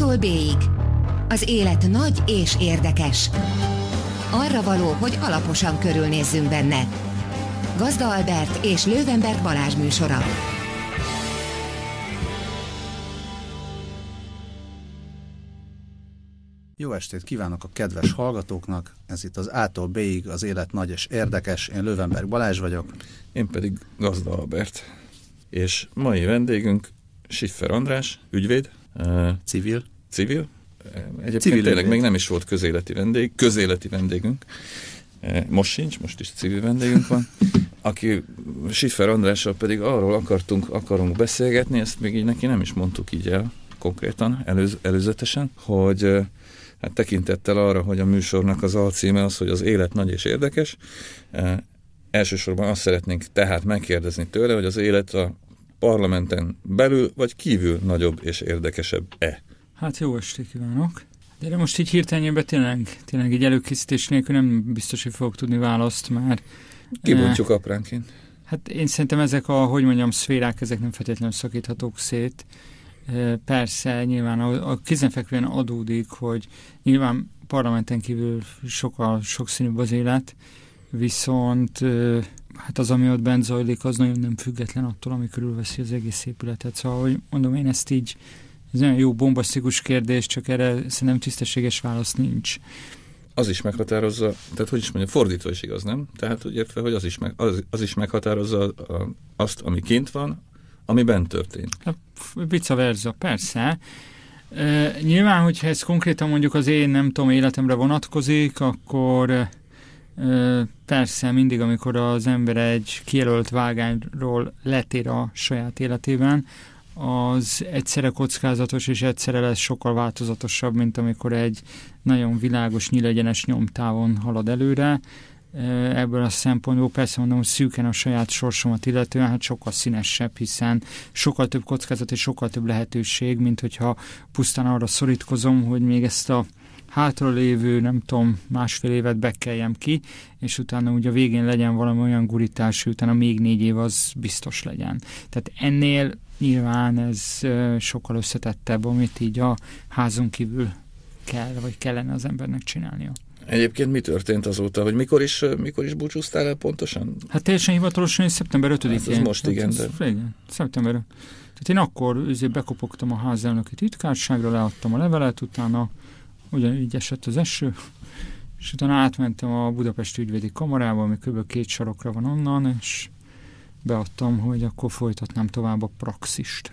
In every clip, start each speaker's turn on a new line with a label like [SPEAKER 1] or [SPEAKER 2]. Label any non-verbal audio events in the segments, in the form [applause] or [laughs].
[SPEAKER 1] A-tól B-ig. Az élet nagy és érdekes. Arra való, hogy alaposan körülnézzünk benne. Gazda Albert és Lővenberg Balázs műsora.
[SPEAKER 2] Jó estét kívánok a kedves hallgatóknak! Ez itt az A-tól B-ig az élet nagy és érdekes. Én Lővenberg Balázs vagyok.
[SPEAKER 3] Én pedig Gazda Albert. És mai vendégünk Siffer András, ügyvéd.
[SPEAKER 2] Civil.
[SPEAKER 3] Civil. Egyébként civil tényleg ügyvéd. még nem is volt közéleti vendég, közéleti vendégünk. Most sincs, most is civil vendégünk van. Aki Siffer Andrással pedig arról akartunk, akarunk beszélgetni, ezt még így neki nem is mondtuk így el konkrétan, előz, előzetesen, hogy hát tekintettel arra, hogy a műsornak az alcíme az, hogy az élet nagy és érdekes, elsősorban azt szeretnénk tehát megkérdezni tőle, hogy az élet a parlamenten belül vagy kívül nagyobb és érdekesebb-e?
[SPEAKER 4] Hát jó estét kívánok! De most így hirtelenjében tényleg, tényleg egy előkészítés nélkül nem biztos, hogy fogok tudni választ, mert...
[SPEAKER 3] Kibontjuk eh, apránként.
[SPEAKER 4] Hát én szerintem ezek a, hogy mondjam, szférák, ezek nem feltétlenül szakíthatók szét. Eh, persze, nyilván a, a kézenfekvően adódik, hogy nyilván parlamenten kívül sokkal sokszínűbb az élet, viszont eh, hát az, ami ott bent zajlik, az nagyon nem független attól, ami körülveszi az egész épületet. Szóval, hogy mondom, én ezt így, ez nagyon jó bombasztikus kérdés, csak erre szerintem tisztességes válasz nincs.
[SPEAKER 3] Az is meghatározza, tehát hogy is mondja, fordítva is igaz, nem? Tehát úgy értve, hogy az is, meg, az, az is meghatározza a, azt, ami kint van, ami bent történt.
[SPEAKER 4] Hát, vice versa, persze. E, nyilván, hogyha ez konkrétan mondjuk az én, nem tudom, életemre vonatkozik, akkor Persze, mindig, amikor az ember egy kijelölt vágányról letér a saját életében, az egyszerre kockázatos, és egyszerre lesz sokkal változatosabb, mint amikor egy nagyon világos, nyílegyenes nyomtávon halad előre. Ebből a szempontból persze mondom, hogy szűken a saját sorsomat illetően, hát sokkal színesebb, hiszen sokkal több kockázat és sokkal több lehetőség, mint hogyha pusztán arra szorítkozom, hogy még ezt a hátralévő, nem tudom, másfél évet bekeljem ki, és utána ugye a végén legyen valami olyan gurítás, utána még négy év az biztos legyen. Tehát ennél nyilván ez sokkal összetettebb, amit így a házon kívül kell, vagy kellene az embernek csinálnia.
[SPEAKER 3] Egyébként mi történt azóta, hogy mikor is, mikor is búcsúztál el pontosan?
[SPEAKER 4] Hát teljesen hivatalosan, hogy szeptember 5-én. Hát
[SPEAKER 3] ez most igen, hát,
[SPEAKER 4] de... Igen, szeptember Tehát én akkor azért bekopogtam a házelnöki titkárságra, leadtam a levelet, utána ugyanígy esett az eső, és utána átmentem a Budapesti ügyvédi kamarába, ami kb. két sarokra van onnan, és beadtam, hogy akkor folytatnám tovább a praxist.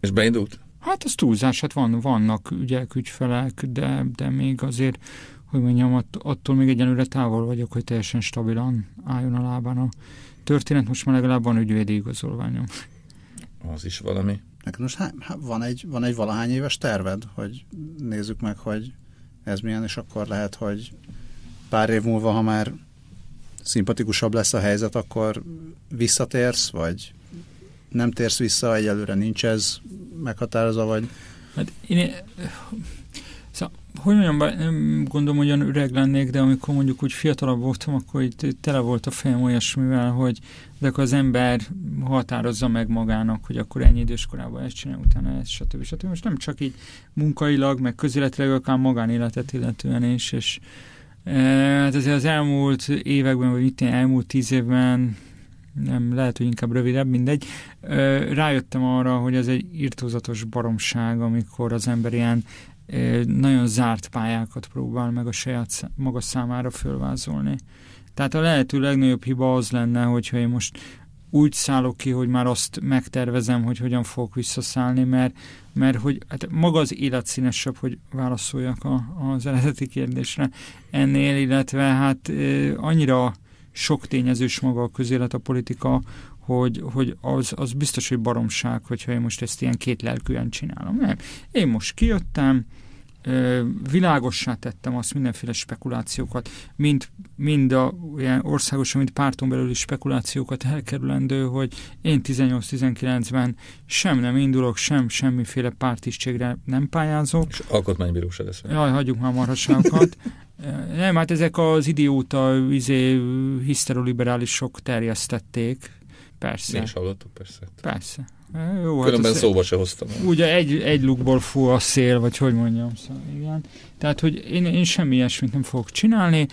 [SPEAKER 3] És beindult?
[SPEAKER 4] Hát az túlzás, hát van, vannak ügyek, ügyfelek, de, de még azért, hogy mondjam, att, attól még egyenlőre távol vagyok, hogy teljesen stabilan álljon a lábán a történet. Most már legalább van ügyvédi igazolványom.
[SPEAKER 3] Az is valami.
[SPEAKER 2] Most há, van, egy, van egy valahány éves terved, hogy nézzük meg, hogy ez milyen, és akkor lehet, hogy pár év múlva, ha már szimpatikusabb lesz a helyzet, akkor visszatérsz, vagy nem térsz vissza, egyelőre nincs ez meghatározva, vagy...
[SPEAKER 4] Hát én, hogy mondjam, nem gondolom, hogy olyan öreg lennék, de amikor mondjuk úgy fiatalabb voltam, akkor itt tele volt a fejem olyasmivel, hogy de akkor az ember határozza meg magának, hogy akkor ennyi idős korában ezt csinál, utána ezt, stb. stb. Most nem csak így munkailag, meg közéletileg, akár magánéletet illetően is, és e, hát azért az elmúlt években, vagy itt elmúlt tíz évben nem, lehet, hogy inkább rövidebb, mindegy. E, rájöttem arra, hogy ez egy irtózatos baromság, amikor az ember ilyen nagyon zárt pályákat próbál meg a saját maga számára fölvázolni. Tehát a lehető legnagyobb hiba az lenne, hogyha én most úgy szállok ki, hogy már azt megtervezem, hogy hogyan fogok visszaszállni, mert, mert hogy hát maga az élet színesebb, hogy válaszoljak a, az eredeti kérdésre ennél, illetve hát annyira sok tényezős maga a közélet, a politika, hogy, hogy az, az biztos, hogy baromság, hogyha én most ezt ilyen két lelkűen csinálom. Nem. Én most kijöttem, világossá tettem azt mindenféle spekulációkat, mind, mind a ilyen országosan, mind párton belüli spekulációkat elkerülendő, hogy én 18-19-ben sem nem indulok, sem semmiféle pártisztségre nem pályázok.
[SPEAKER 3] És alkotmánybíróság lesz.
[SPEAKER 4] Jaj, hagyjuk már marhasságokat. [laughs] nem, hát ezek az idióta izé, hiszteroliberálisok terjesztették, Persze.
[SPEAKER 3] Mi is hallottuk, persze.
[SPEAKER 4] Persze.
[SPEAKER 3] Jó, hát Különben hát szóba se hoztam.
[SPEAKER 4] Ugye egy, egy lukból fú a szél, vagy hogy mondjam. Szóval igen. Tehát, hogy én, én semmi ilyesmit nem fogok csinálni,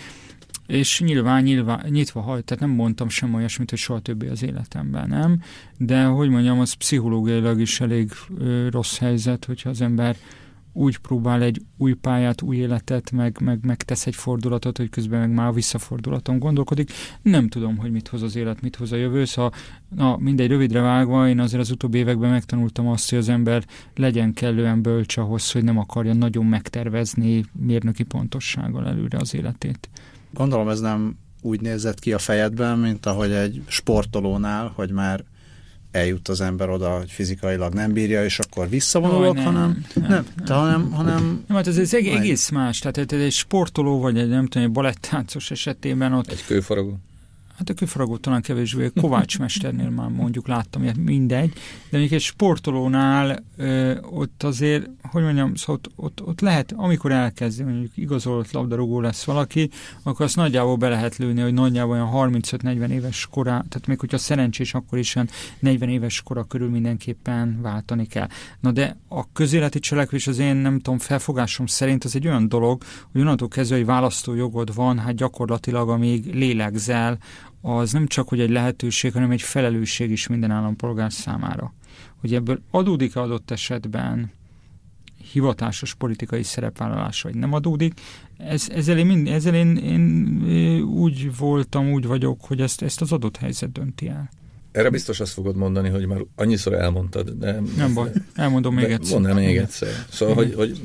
[SPEAKER 4] és nyilván, nyilván nyitva hajt, tehát nem mondtam sem olyasmit, hogy soha többé az életemben, nem? De, hogy mondjam, az pszichológiailag is elég ö, rossz helyzet, hogyha az ember úgy próbál egy új pályát, új életet, meg, meg, meg tesz egy fordulatot, hogy közben meg már visszafordulaton gondolkodik. Nem tudom, hogy mit hoz az élet, mit hoz a jövő, szóval na, mindegy rövidre vágva, én azért az utóbbi években megtanultam azt, hogy az ember legyen kellően bölcs ahhoz, hogy nem akarja nagyon megtervezni mérnöki pontossággal előre az életét.
[SPEAKER 2] Gondolom ez nem úgy nézett ki a fejedben, mint ahogy egy sportolónál, hogy már eljut az ember oda, hogy fizikailag nem bírja, és akkor visszavonulok, nem, hanem, nem, nem, nem, hanem, hanem...
[SPEAKER 4] Nem, hát ez, ez egész más, tehát egy sportoló, vagy egy nem tudom, egy balettáncos esetében ott...
[SPEAKER 3] Egy kőfaragó.
[SPEAKER 4] Hát a kőfaragó talán kevésbé, Kovács mesternél már mondjuk láttam, hogy mindegy, de még egy sportolónál ö, ott azért, hogy mondjam, szóval ott, ott, ott lehet, amikor elkezdi, mondjuk igazolt labdarúgó lesz valaki, akkor azt nagyjából be lehet lőni, hogy nagyjából olyan 35-40 éves korá, tehát még hogyha szerencsés, akkor is olyan 40 éves kora körül mindenképpen váltani kell. Na de a közéleti cselekvés az én nem tudom, felfogásom szerint az egy olyan dolog, hogy onnantól kezdve, hogy választójogod van, hát gyakorlatilag amíg lélegzel, az nem csak hogy egy lehetőség, hanem egy felelősség is minden állampolgár számára. Hogy ebből adódik adott esetben hivatásos politikai szerepvállalás, vagy nem adódik. Ez, ezzel én, mind, ezzel én, én úgy voltam, úgy vagyok, hogy ezt, ezt az adott helyzet dönti el.
[SPEAKER 3] Erre biztos azt fogod mondani, hogy már annyiszor elmondtad, de...
[SPEAKER 4] Nem baj, elmondom még egyszer.
[SPEAKER 3] Mondd még egyszer. Szóval, hogy, hogy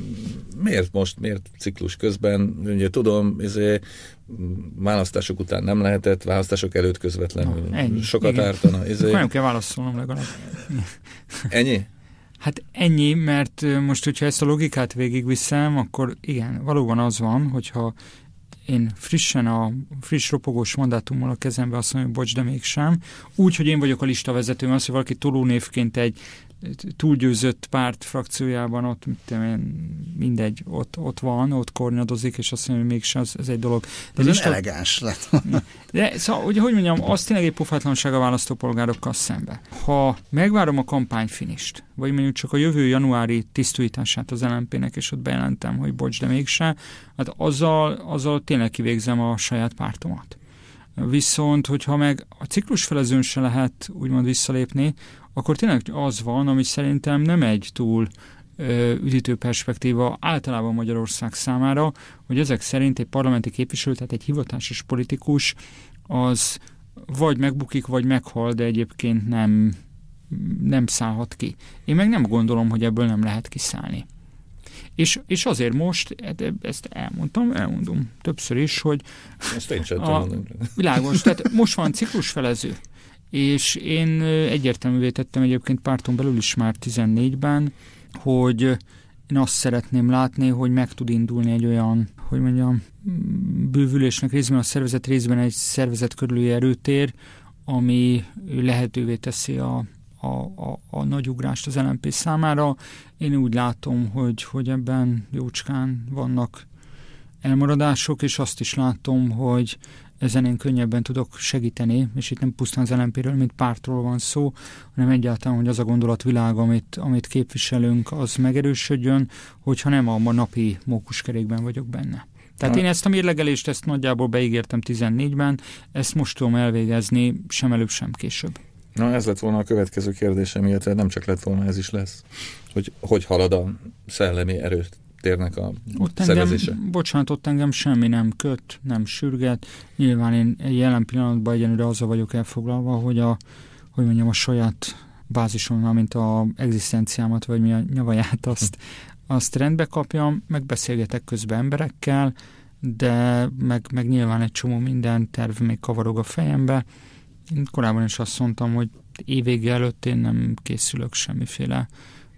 [SPEAKER 3] miért most, miért ciklus közben, ugye tudom, izé, választások után nem lehetett, választások előtt közvetlenül Na, ennyi, sokat igen. ártana.
[SPEAKER 4] Izé. nem kell válaszolnom legalább.
[SPEAKER 3] Ennyi?
[SPEAKER 4] Hát ennyi, mert most, hogyha ezt a logikát végigviszem, akkor igen, valóban az van, hogyha én frissen a friss ropogós mandátummal a kezembe azt mondom, hogy bocs, de mégsem. Úgy, hogy én vagyok a lista vezető, az, hogy valaki tolónévként egy túlgyőzött párt frakciójában ott én, mindegy, ott, ott van, ott kornyadozik, és azt mondja, hogy mégsem, ez, ez egy dolog.
[SPEAKER 2] De ez lista... elegáns lett. [laughs]
[SPEAKER 4] De szóval, hogy, hogy mondjam, az tényleg egy pofátlanság a választópolgárokkal szembe. Ha megvárom a kampányfinist, vagy mondjuk csak a jövő januári tisztújítását az LNP-nek, és ott bejelentem, hogy bocs, de mégsem, hát azzal, azzal tényleg kivégzem a saját pártomat. Viszont, hogyha meg a ciklusfelezőn se lehet úgymond visszalépni, akkor tényleg az van, ami szerintem nem egy túl üdítő perspektíva általában Magyarország számára, hogy ezek szerint egy parlamenti képviselő, tehát egy hivatásos politikus, az vagy megbukik, vagy meghal, de egyébként nem, nem szállhat ki. Én meg nem gondolom, hogy ebből nem lehet kiszállni. És, és azért most, hát ezt elmondtam, elmondom többször is, hogy
[SPEAKER 3] ezt én sem a,
[SPEAKER 4] világos, tehát most van ciklusfelező és én egyértelművé tettem egyébként párton belül is már 14-ben, hogy én azt szeretném látni, hogy meg tud indulni egy olyan, hogy mondjam, bővülésnek részben a szervezet, részben egy szervezet körüli erőtér, ami lehetővé teszi a, a, a, a nagy ugrást az LNP számára. Én úgy látom, hogy, hogy ebben jócskán vannak elmaradások, és azt is látom, hogy ezen én könnyebben tudok segíteni, és itt nem pusztán az lmp mint pártról van szó, hanem egyáltalán, hogy az a gondolatvilág, amit, amit képviselünk, az megerősödjön, hogyha nem a napi mókuskerékben vagyok benne. Tehát én ezt a mérlegelést, ezt nagyjából beígértem 14-ben, ezt most tudom elvégezni, sem előbb, sem később.
[SPEAKER 3] Na ez lett volna a következő kérdésem, illetve nem csak lett volna, ez is lesz. Hogy hogy halad a szellemi erőt térnek a ott szervezése?
[SPEAKER 4] Engem, bocsánat, ott engem semmi nem köt, nem sürget. Nyilván én jelen pillanatban egyenlőre azzal vagyok elfoglalva, hogy a, hogy mondjam, a saját bázisomnál, mint a egzisztenciámat, vagy mi a nyavaját, azt, azt rendbe kapjam, megbeszélgetek közben emberekkel, de meg, meg nyilván egy csomó minden terv még kavarog a fejembe. Én korábban is azt mondtam, hogy évvége előtt én nem készülök semmiféle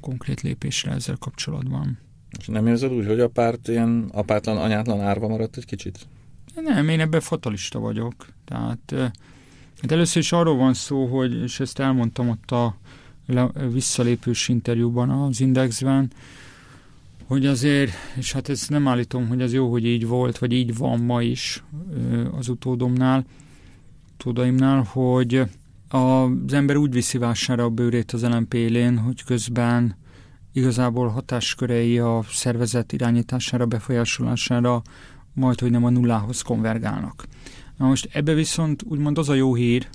[SPEAKER 4] konkrét lépésre ezzel kapcsolatban.
[SPEAKER 3] És nem érzed úgy, hogy a párt ilyen apátlan, anyátlan árva maradt egy kicsit?
[SPEAKER 4] Nem, én ebben fatalista vagyok. Tehát hát először is arról van szó, hogy, és ezt elmondtam ott a visszalépős interjúban az Indexben, hogy azért, és hát ezt nem állítom, hogy az jó, hogy így volt, vagy így van ma is az utódomnál, utódaimnál, hogy az ember úgy viszi vására a bőrét az LMP élén, hogy közben igazából hatáskörei a szervezet irányítására, befolyásolására majd, hogy nem a nullához konvergálnak. Na most ebbe viszont úgymond az a jó hír,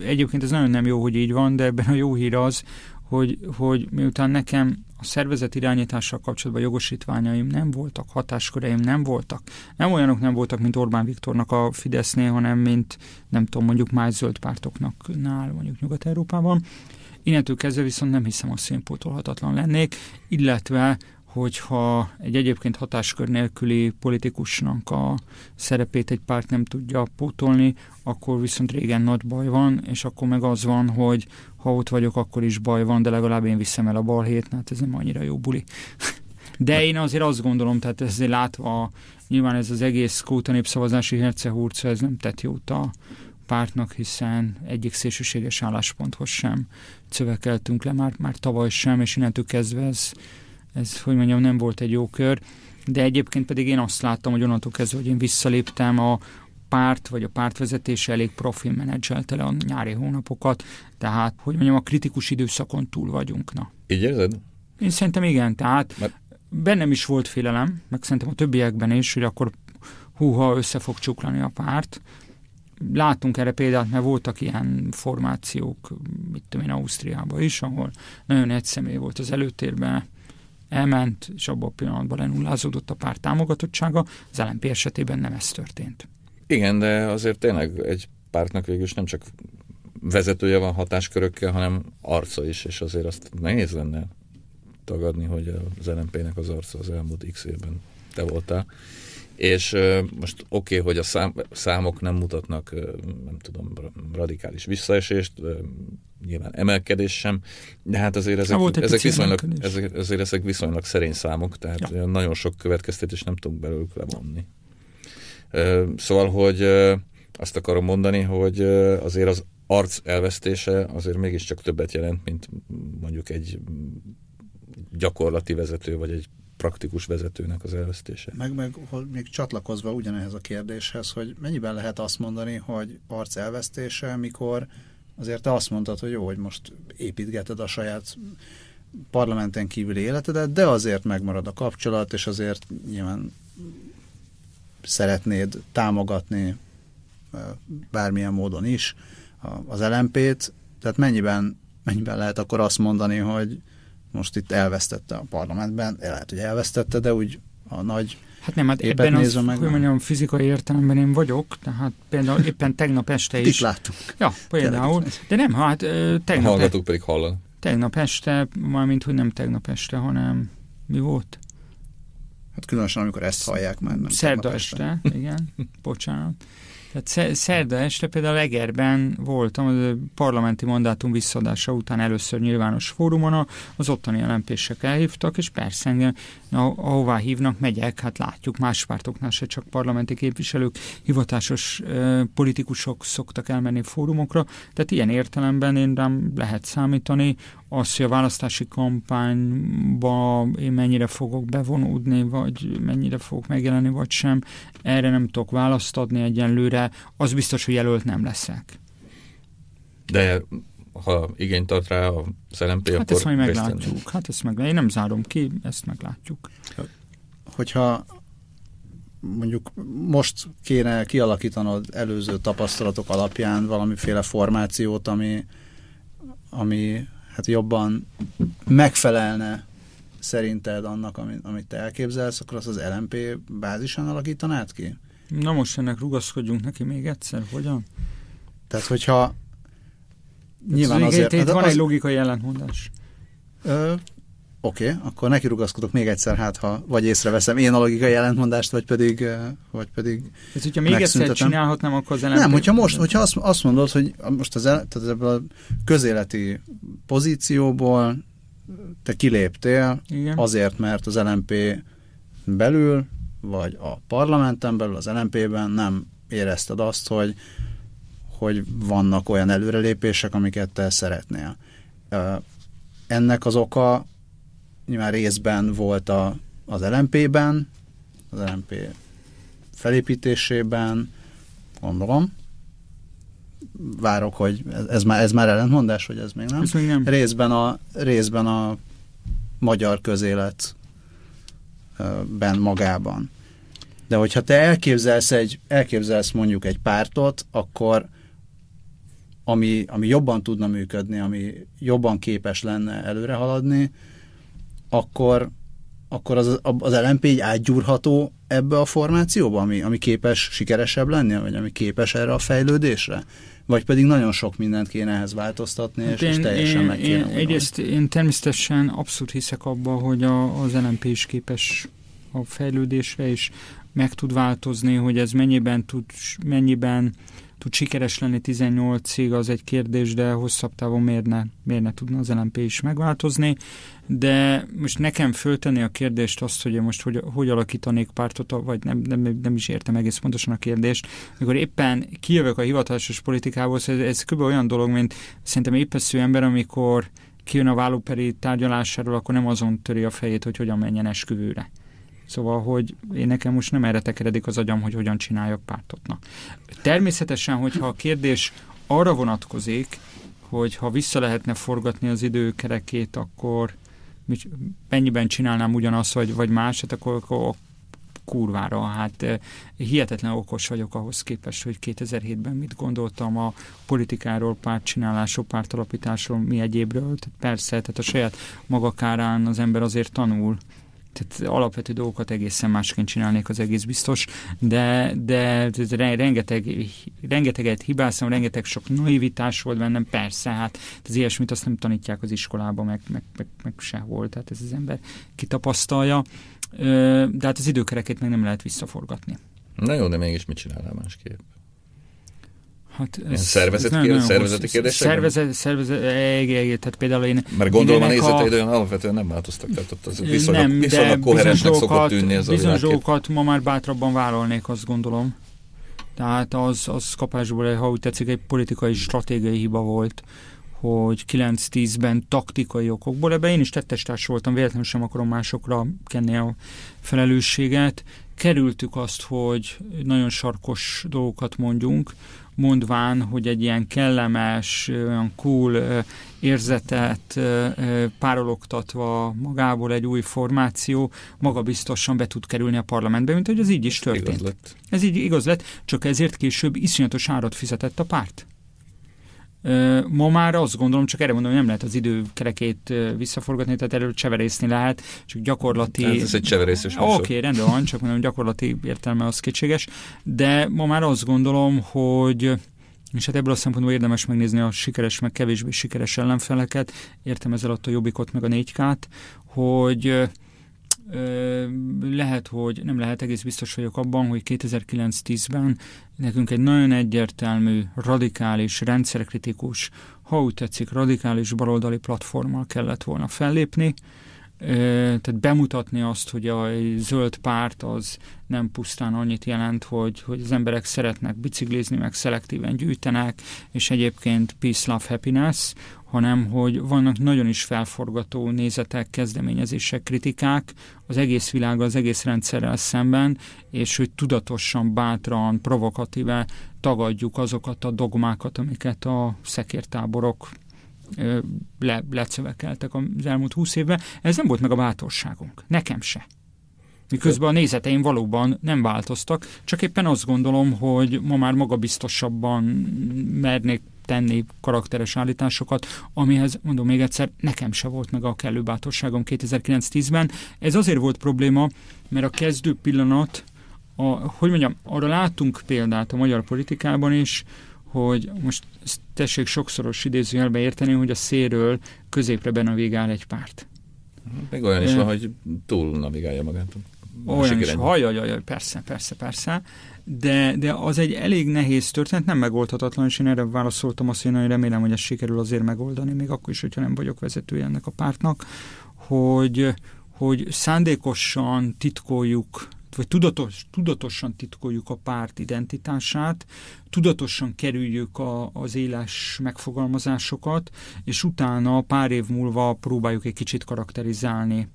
[SPEAKER 4] egyébként ez nagyon nem jó, hogy így van, de ebben a jó hír az, hogy, hogy miután nekem a szervezet irányítással kapcsolatban jogosítványaim nem voltak, hatásköreim nem voltak. Nem olyanok nem voltak, mint Orbán Viktornak a Fidesznél, hanem mint nem tudom, mondjuk más zöld pártoknak nál, mondjuk Nyugat-Európában. Innentől kezdve viszont nem hiszem, hogy szénpótolhatatlan lennék, illetve hogyha egy egyébként hatáskör nélküli politikusnak a szerepét egy párt nem tudja pótolni, akkor viszont régen nagy baj van, és akkor meg az van, hogy ha ott vagyok, akkor is baj van, de legalább én viszem el a balhét, hát ez nem annyira jó buli. De én azért azt gondolom, tehát ezért látva, nyilván ez az egész kóta népszavazási hercehúrca, ez nem tett jót a pártnak, hiszen egyik szélsőséges állásponthoz sem cövekeltünk le, már, már tavaly sem, és innentől kezdve ez ez, hogy mondjam, nem volt egy jó kör, de egyébként pedig én azt láttam, hogy onnantól kezdve, hogy én visszaléptem a párt, vagy a pártvezetése elég profil menedzselte le a nyári hónapokat, tehát, hogy mondjam, a kritikus időszakon túl vagyunk. Na.
[SPEAKER 3] Így érzed?
[SPEAKER 4] Én szerintem igen, tehát Mert... bennem is volt félelem, meg szerintem a többiekben is, hogy akkor húha össze fog csuklani a párt. Látunk erre példát, mert voltak ilyen formációk, mit tudom én, Ausztriában is, ahol nagyon egy személy volt az előtérben, elment, és abban a pillanatban lenullázódott a párt támogatottsága. Az LNP esetében nem ez történt.
[SPEAKER 3] Igen, de azért tényleg egy pártnak végül is nem csak vezetője van hatáskörökkel, hanem arca is, és azért azt nehéz lenne tagadni, hogy az LNP-nek az arca az elmúlt x évben te voltál. És most oké, okay, hogy a szám, számok nem mutatnak, nem tudom, radikális visszaesést, nyilván emelkedés sem, de hát azért ezek, ezek, viszonylag, ezek, azért ezek viszonylag szerény számok, tehát ja. nagyon sok következtetés nem tudunk belőlük levonni. Szóval, hogy azt akarom mondani, hogy azért az arc elvesztése azért mégiscsak többet jelent, mint mondjuk egy gyakorlati vezető, vagy egy praktikus vezetőnek az elvesztése.
[SPEAKER 2] Meg, meg még csatlakozva ugyanehhez a kérdéshez, hogy mennyiben lehet azt mondani, hogy arc elvesztése, mikor azért te azt mondtad, hogy jó, hogy most építgeted a saját parlamenten kívüli életedet, de azért megmarad a kapcsolat, és azért nyilván szeretnéd támogatni bármilyen módon is az LMP-t, tehát mennyiben, mennyiben lehet akkor azt mondani, hogy most itt elvesztette a parlamentben, lehet, hogy elvesztette, de úgy a nagy
[SPEAKER 4] Hát nem, hát ebben az, meg hogy mondjam, fizikai értelemben én vagyok, tehát például éppen [laughs] tegnap este is.
[SPEAKER 2] Itt láttunk.
[SPEAKER 4] Ja, például. De nem, hát tegnap... A
[SPEAKER 3] hallgatók e- pedig hallanak.
[SPEAKER 4] Tegnap este, mármint, hogy nem tegnap este, hanem mi volt?
[SPEAKER 2] Hát különösen, amikor ezt hallják már. Nem
[SPEAKER 4] Szerda este, este, igen, [laughs] bocsánat. Tehát szerda este például Egerben voltam, a parlamenti mandátum visszadása után először nyilvános fórumon, az ottani jelentések elhívtak, és persze engem, ahová hívnak, megyek, hát látjuk, más pártoknál se csak parlamenti képviselők, hivatásos eh, politikusok szoktak elmenni fórumokra, tehát ilyen értelemben én rám lehet számítani, az, hogy a választási kampányba én mennyire fogok bevonódni, vagy mennyire fogok megjelenni, vagy sem, erre nem tudok választ adni egyenlőre, az biztos, hogy jelölt nem leszek.
[SPEAKER 3] De ha igényt tart rá a LMP,
[SPEAKER 4] hát akkor... ezt majd meglátjuk. Hát ezt meg, én nem zárom ki, ezt meglátjuk.
[SPEAKER 2] Hogyha mondjuk most kéne kialakítanod előző tapasztalatok alapján valamiféle formációt, ami, ami hát jobban megfelelne szerinted annak, amit, amit te elképzelsz, akkor azt az LMP bázisán alakítanád ki?
[SPEAKER 4] Na most ennek rugaszkodjunk neki még egyszer, hogyan?
[SPEAKER 2] Tehát, hogyha
[SPEAKER 4] nyilván azért... Itt, itt hát van az, egy logikai ellentmondás.
[SPEAKER 2] Ö, Oké, okay, akkor neki rugaszkodok még egyszer, hát ha vagy észreveszem én a logikai ellentmondást, vagy pedig, vagy pedig
[SPEAKER 4] Ez, hogyha még egyszer csinálhatnám, akkor az
[SPEAKER 2] Nem, hogyha most, hogyha azt, azt mondod, hogy most az, tehát ebből a közéleti pozícióból te kiléptél Igen. azért, mert az LMP belül, vagy a parlamenten belül, az LMP-ben nem érezted azt, hogy, hogy vannak olyan előrelépések, amiket te szeretnél. Ennek az oka nyilván részben volt a, az LMP-ben, az LMP felépítésében, gondolom, várok, hogy ez, ez, már, ez már ellentmondás, hogy ez még nem?
[SPEAKER 4] Ez még nem.
[SPEAKER 2] Részben a, részben a magyar közéletben magában. De hogyha te elképzelsz, egy, elképzelsz mondjuk egy pártot, akkor ami, ami jobban tudna működni, ami jobban képes lenne előre haladni, akkor, akkor az, az LMP így átgyúrható ebbe a formációba, ami, ami képes sikeresebb lenni, vagy ami képes erre a fejlődésre? Vagy pedig nagyon sok mindent kéne ehhez változtatni, és, én, és teljesen én, meg kéne
[SPEAKER 4] én, Egyrészt én természetesen abszolút hiszek abba, hogy a, az LMP is képes a fejlődésre, és meg tud változni, hogy ez mennyiben tud, mennyiben tud sikeres lenni 18-ig, az egy kérdés, de hosszabb távon miért ne, miért ne tudna az LMP is megváltozni. De most nekem föltenni a kérdést azt, hogy most hogy, hogy alakítanék pártot, vagy nem, nem, nem is értem egész pontosan a kérdést, amikor éppen kijövök a hivatásos politikából, ez, ez kb. olyan dolog, mint szerintem épesző ember, amikor kijön a vállóperi tárgyalásáról, akkor nem azon töri a fejét, hogy hogyan menjen esküvőre Szóval, hogy én nekem most nem erre tekeredik az agyam, hogy hogyan csináljak pártotnak. Természetesen, hogyha a kérdés arra vonatkozik, hogy ha vissza lehetne forgatni az időkerekét, akkor mennyiben csinálnám ugyanazt, vagy, vagy más, hát akkor, akkor kurvára. Hát eh, hihetetlen okos vagyok ahhoz képest, hogy 2007-ben mit gondoltam a politikáról, pártcsinálásról, pártalapításról, mi egyébről. Tehát persze, tehát a saját maga kárán az ember azért tanul, tehát alapvető dolgokat egészen másként csinálnék, az egész biztos, de, de rengeteg, rengeteget hibáztam, rengeteg sok naivitás volt bennem, persze, hát az ilyesmit azt nem tanítják az iskolában, meg, meg, meg, meg sehol, tehát ez az ember kitapasztalja, de hát az időkereket meg nem lehet visszaforgatni.
[SPEAKER 3] Na jó, de mégis mit csinálnál másképp?
[SPEAKER 4] Hát
[SPEAKER 3] ez, szervezet, ez kérdés, szervezeti kérdés?
[SPEAKER 4] Szervezet, szervezet, tehát például én...
[SPEAKER 3] Mert gondolom a nézeteid olyan alapvetően nem változtak, tehát ott az viszonylag, nem, viszonylag koherensnek szokott tűnni ez
[SPEAKER 4] a Bizonyos dolgokat ma már bátrabban vállalnék, azt gondolom. Tehát az, az kapásból, ha úgy tetszik, egy politikai, stratégiai hiba volt, hogy 9-10-ben taktikai okokból, ebben én is tettestárs voltam, véletlenül sem akarom másokra kenni a felelősséget. Kerültük azt, hogy nagyon sarkos dolgokat mondjunk, mondván, hogy egy ilyen kellemes, olyan cool érzetet párologtatva magából egy új formáció maga biztosan be tud kerülni a parlamentbe, mint hogy ez így is történt. Igaz lett. Ez így igaz lett, csak ezért később iszonyatos árat fizetett a párt. Ma már azt gondolom, csak erre mondom, hogy nem lehet az időkerekét visszaforgatni, tehát erről cseverészni lehet, csak gyakorlati...
[SPEAKER 3] Tehát ez egy cseverészes
[SPEAKER 4] Oké, okay, rendben van, csak mondom, gyakorlati értelme az kétséges, de ma már azt gondolom, hogy és hát ebből a szempontból érdemes megnézni a sikeres, meg kevésbé sikeres ellenfeleket, értem ezzel a jobbikot, meg a 4K-t, hogy lehet, hogy nem lehet, egész biztos vagyok abban, hogy 2009-10-ben nekünk egy nagyon egyértelmű, radikális, rendszerkritikus, ha úgy tetszik, radikális baloldali platformmal kellett volna fellépni, tehát bemutatni azt, hogy a zöld párt az nem pusztán annyit jelent, hogy, hogy az emberek szeretnek biciklizni, meg szelektíven gyűjtenek, és egyébként peace, love, happiness, hanem hogy vannak nagyon is felforgató nézetek, kezdeményezések, kritikák az egész világgal, az egész rendszerrel szemben, és hogy tudatosan, bátran, provokatíve tagadjuk azokat a dogmákat, amiket a szekértáborok le, lecövekeltek az elmúlt húsz évben. Ez nem volt meg a bátorságunk. Nekem se. Miközben a nézeteim valóban nem változtak, csak éppen azt gondolom, hogy ma már magabiztosabban mernék tenni karakteres állításokat, amihez, mondom még egyszer, nekem se volt meg a kellő bátorságom 2009-10-ben. Ez azért volt probléma, mert a kezdő pillanat, a, hogy mondjam, arra látunk példát a magyar politikában is, hogy most tessék sokszoros idézőjelbe érteni, hogy a széről középre benavigál egy párt.
[SPEAKER 3] Még olyan is van, hogy túl navigálja magát.
[SPEAKER 4] Olyan is, hajajajaj, persze, persze, persze de, de az egy elég nehéz történet, nem megoldhatatlan, és én erre válaszoltam azt, hogy nagyon remélem, hogy ezt sikerül azért megoldani, még akkor is, hogyha nem vagyok vezetője ennek a pártnak, hogy, hogy szándékosan titkoljuk vagy tudatos, tudatosan titkoljuk a párt identitását, tudatosan kerüljük a, az éles megfogalmazásokat, és utána pár év múlva próbáljuk egy kicsit karakterizálni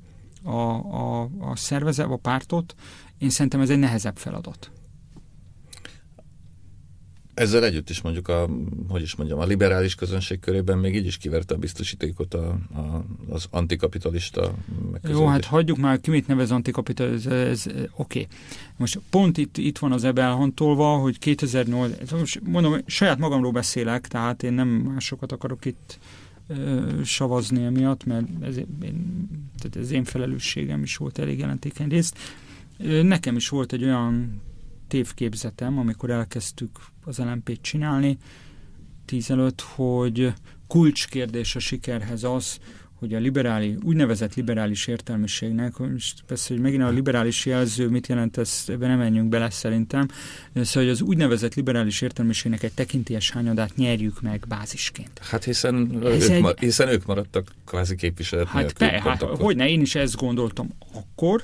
[SPEAKER 4] a, a, a szervezet, a pártot. Én szerintem ez egy nehezebb feladat.
[SPEAKER 3] Ezzel együtt is mondjuk a, hogy is mondjam, a liberális közönség körében még így is kiverte a biztosítékot a, a, az antikapitalista
[SPEAKER 4] Jó, hát hagyjuk már, ki mit nevez antikapitalista, ez, ez oké. Okay. Most pont itt, itt van az ebbe elhantolva, hogy 2008, most mondom, saját magamról beszélek, tehát én nem másokat akarok itt ö, savazni emiatt, mert ez, én, tehát ez én felelősségem is volt elég jelentékeny részt. Nekem is volt egy olyan tévképzetem, amikor elkezdtük az LMP-t csinálni, tíz előtt, hogy kulcskérdés a sikerhez az, hogy a liberális, úgynevezett liberális értelmiségnek, most persze, hogy megint a liberális jelző mit jelent, ezt ebben nem menjünk bele szerintem, szóval, hogy az úgynevezett liberális értelmiségnek egy tekintélyes hányadát nyerjük meg bázisként.
[SPEAKER 3] Hát hiszen, ők, egy... ma, hiszen ők maradtak kvázi képviselet
[SPEAKER 4] Hát, be, hát hogy ne, én is ezt gondoltam akkor,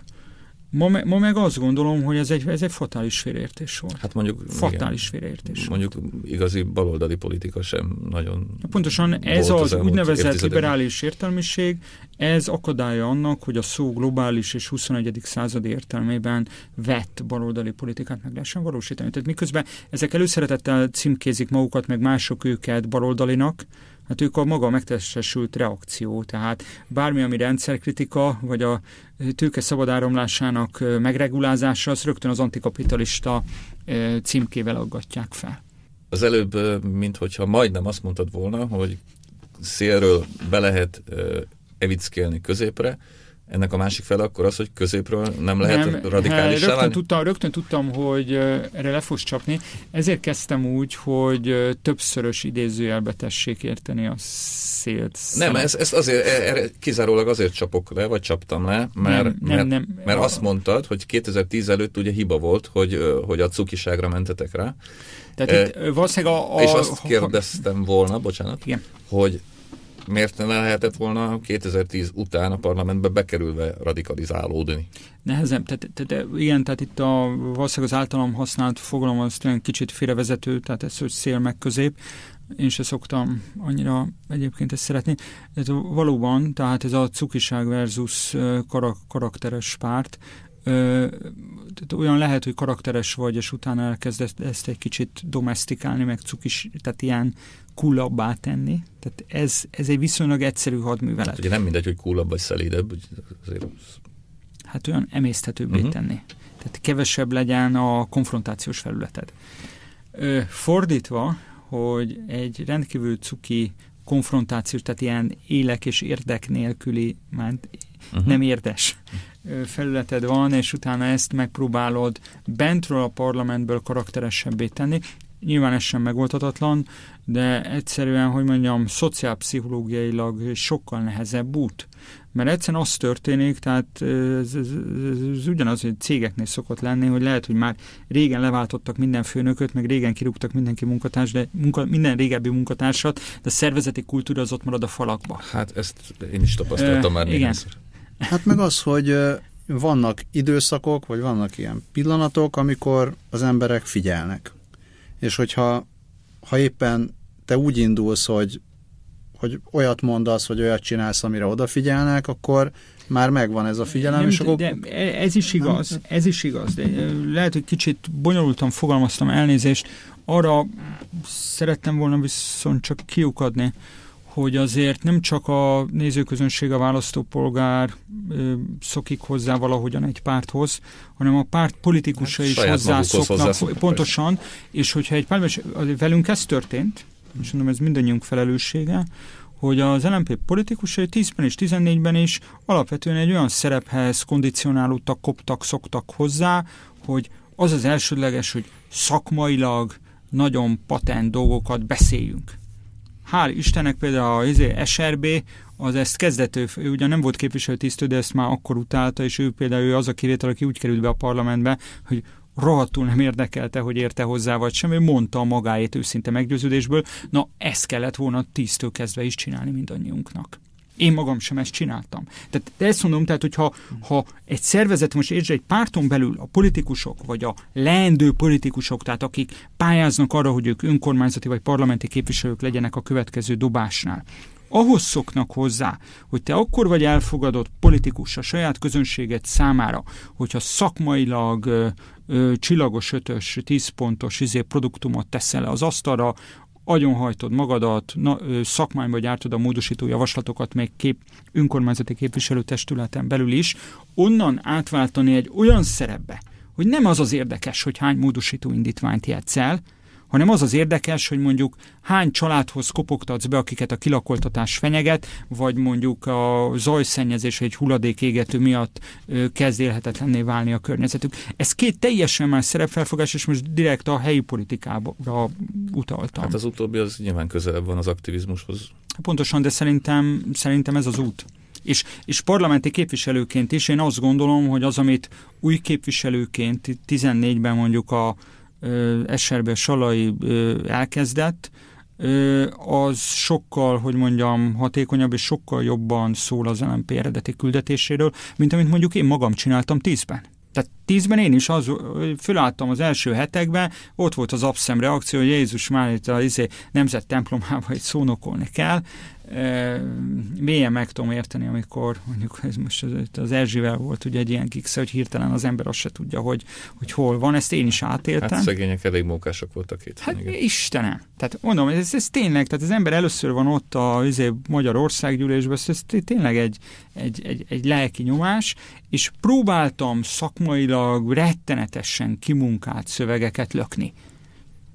[SPEAKER 4] Ma, me, ma meg azt gondolom, hogy ez egy, ez egy fatális félreértés volt.
[SPEAKER 3] Hát mondjuk...
[SPEAKER 4] Fatális félreértés
[SPEAKER 3] Mondjuk igazi baloldali politika sem nagyon...
[SPEAKER 4] Pontosan ez az, az úgynevezett liberális értelmiség, ez akadálya annak, hogy a szó globális és 21. századi értelmében vett baloldali politikát meg lehessen valósítani. Tehát miközben ezek előszeretettel címkézik magukat, meg mások őket baloldalinak, hát ők a maga megtestesült reakció, tehát bármi, ami rendszerkritika, vagy a tőke szabadáramlásának megregulázása, az rögtön az antikapitalista címkével aggatják fel.
[SPEAKER 3] Az előbb, mint hogyha majdnem azt mondtad volna, hogy szélről be lehet evickélni középre, ennek a másik fele akkor az, hogy középről nem lehet nem, radikális
[SPEAKER 4] rögtön válni? tudtam, rögtön tudtam, hogy erre le fogsz csapni. Ezért kezdtem úgy, hogy többszörös idézőjelbe tessék érteni a szélt.
[SPEAKER 3] Nem, ez, ezt azért, e, erre kizárólag azért csapok le, vagy csaptam le, mert, nem, nem, mert, nem. mert azt mondtad, hogy 2010 előtt ugye hiba volt, hogy, hogy a cukiságra mentetek rá.
[SPEAKER 4] Tehát e, itt valószínűleg a, a...
[SPEAKER 3] És azt kérdeztem volna, bocsánat, igen. hogy miért ne lehetett volna 2010 után a parlamentbe bekerülve radikalizálódni?
[SPEAKER 4] Nehezem, tehát, tehát igen, tehát itt a, valószínűleg az általam használt fogalom az tényleg kicsit félrevezető, tehát ez, hogy szél meg közép, én se szoktam annyira egyébként ezt szeretni. Ez valóban, tehát ez a cukiság versus karak, karakteres párt, Ö, olyan lehet, hogy karakteres vagy, és utána elkezd ezt, egy kicsit domestikálni, meg cukis, tehát ilyen coolabbá tenni. Tehát ez, ez egy viszonylag egyszerű hadművelet. Hát
[SPEAKER 3] ugye nem mindegy, hogy coolabb vagy szelídebb, azért
[SPEAKER 4] Hát olyan emészthetőbbé uh-huh. tenni. Tehát kevesebb legyen a konfrontációs felületed. Ö, fordítva, hogy egy rendkívül cuki konfrontációs, tehát ilyen élek és érdek nélküli, már uh-huh. nem érdes felületed van, és utána ezt megpróbálod bentről a parlamentből karakteresebbé tenni. Nyilván ez sem megoldhatatlan, de egyszerűen, hogy mondjam, szociálpszichológiailag sokkal nehezebb út. Mert egyszerűen az történik, tehát ez, ez, ez, ez ugyanaz, hogy cégeknél szokott lenni, hogy lehet, hogy már régen leváltottak minden főnököt, meg régen kirúgtak mindenki munkatárs, de munka, minden régebbi munkatársat, de a szervezeti kultúra az ott marad a falakba.
[SPEAKER 3] Hát ezt én is tapasztaltam e, már igen.
[SPEAKER 2] Hát meg az, hogy vannak időszakok, vagy vannak ilyen pillanatok, amikor az emberek figyelnek. És hogyha ha éppen te úgy indulsz, hogy, hogy olyat mondasz, hogy olyat csinálsz, amire odafigyelnek, akkor már megvan ez a figyelem. Nem, és akkor...
[SPEAKER 4] de ez is igaz, ez is igaz. De lehet, hogy kicsit bonyolultan fogalmaztam elnézést. Arra szerettem volna viszont csak kiukadni, hogy azért nem csak a nézőközönség, a választópolgár ö, szokik hozzá valahogyan egy párthoz, hanem a párt politikusa hát, is hozzászoknak, pontosan, persze. és hogyha egy párt, velünk ez történt, és mondom, ez mindannyiunk felelőssége, hogy az LNP politikusai 10-ben és 14-ben is alapvetően egy olyan szerephez kondicionálódtak, koptak, szoktak hozzá, hogy az az elsődleges, hogy szakmailag nagyon patent dolgokat beszéljünk hál' Istennek például a izé, SRB az ezt kezdető, ő ugyan nem volt képviselőtisztő, de ezt már akkor utálta, és ő például ő az a kivétel, aki úgy került be a parlamentbe, hogy rohadtul nem érdekelte, hogy érte hozzá vagy sem, ő mondta a magáét őszinte meggyőződésből, na ezt kellett volna tíztől kezdve is csinálni mindannyiunknak. Én magam sem ezt csináltam. Tehát de ezt mondom, tehát hogyha ha egy szervezet, most értsd, egy párton belül a politikusok, vagy a leendő politikusok, tehát akik pályáznak arra, hogy ők önkormányzati vagy parlamenti képviselők legyenek a következő dobásnál, ahhoz szoknak hozzá, hogy te akkor vagy elfogadott politikus a saját közönséget számára, hogyha szakmailag ö, ö, csillagos ötös, tíz pontos izé produktumot teszel le az asztalra, agyonhajtod magadat, na, szakmányba gyártod a módosító javaslatokat még kép, önkormányzati képviselőtestületen belül is, onnan átváltani egy olyan szerepbe, hogy nem az az érdekes, hogy hány módosító indítványt játsz el, hanem az az érdekes, hogy mondjuk hány családhoz kopogtatsz be, akiket a kilakoltatás fenyeget, vagy mondjuk a zajszennyezés egy hulladékégető miatt kezd élhetetlenné válni a környezetük. Ez két teljesen más szerepfelfogás, és most direkt a helyi politikára utaltam.
[SPEAKER 3] Hát az utóbbi az nyilván közelebb van az aktivizmushoz.
[SPEAKER 4] Pontosan, de szerintem, szerintem ez az út. És, és parlamenti képviselőként is én azt gondolom, hogy az, amit új képviselőként 14-ben mondjuk a Eserbe Salai elkezdett, az sokkal, hogy mondjam, hatékonyabb és sokkal jobban szól az LMP eredeti küldetéséről, mint amit mondjuk én magam csináltam tízben. Tehát tízben én is az, fölálltam az első hetekben, ott volt az abszem reakció, hogy Jézus már itt a izé, nemzet templomába itt szónokolni kell, mélyen meg tudom érteni, amikor mondjuk ez most az, az Erzsivel volt ugye egy ilyen kiksze, hogy hirtelen az ember azt se tudja, hogy, hogy hol van, ezt én is átéltem. Hát
[SPEAKER 3] szegények elég mókások voltak itt.
[SPEAKER 4] Hát igen. Istenem, tehát mondom, ez, ez tényleg, tehát az ember először van ott a izé, Magyarországgyűlésben, ez tényleg egy, egy, egy, egy lelki nyomás, és próbáltam szakmailag rettenetesen kimunkált szövegeket lökni.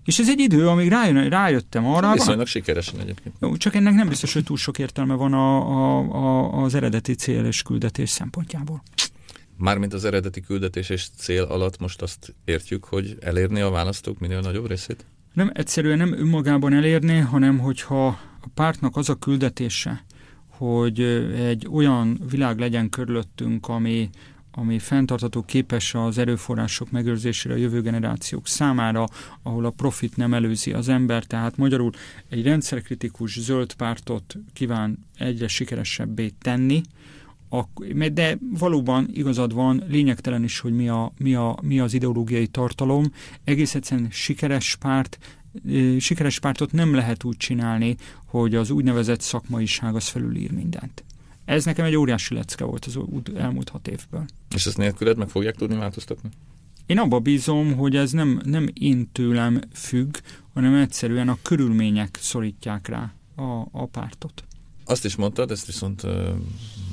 [SPEAKER 4] És ez egy idő, amíg rájön, rájöttem arra.
[SPEAKER 3] Viszonylag sikeresen egyébként.
[SPEAKER 4] Jó, csak ennek nem biztos, hogy túl sok értelme van a, a, a, az eredeti cél és küldetés szempontjából.
[SPEAKER 3] Mármint az eredeti küldetés és cél alatt most azt értjük, hogy elérni a választók minél nagyobb részét?
[SPEAKER 4] Nem egyszerűen nem önmagában elérni, hanem hogyha a pártnak az a küldetése, hogy egy olyan világ legyen körülöttünk, ami, ami fenntartható képes az erőforrások megőrzésére a jövő generációk számára, ahol a profit nem előzi az ember, tehát magyarul egy rendszerkritikus zöld pártot kíván egyre sikeresebbé tenni, de valóban igazad van, lényegtelen is, hogy mi, a, mi, a, mi az ideológiai tartalom. Egész egyszerűen sikeres párt, sikeres pártot nem lehet úgy csinálni, hogy az úgynevezett szakmaiság az felülír mindent. Ez nekem egy óriási lecke volt az elmúlt hat évből.
[SPEAKER 3] És ezt nélküled meg fogják tudni változtatni?
[SPEAKER 4] Én abba bízom, hogy ez nem, nem én tőlem függ, hanem egyszerűen a körülmények szorítják rá a, a pártot.
[SPEAKER 3] Azt is mondtad, ezt viszont uh,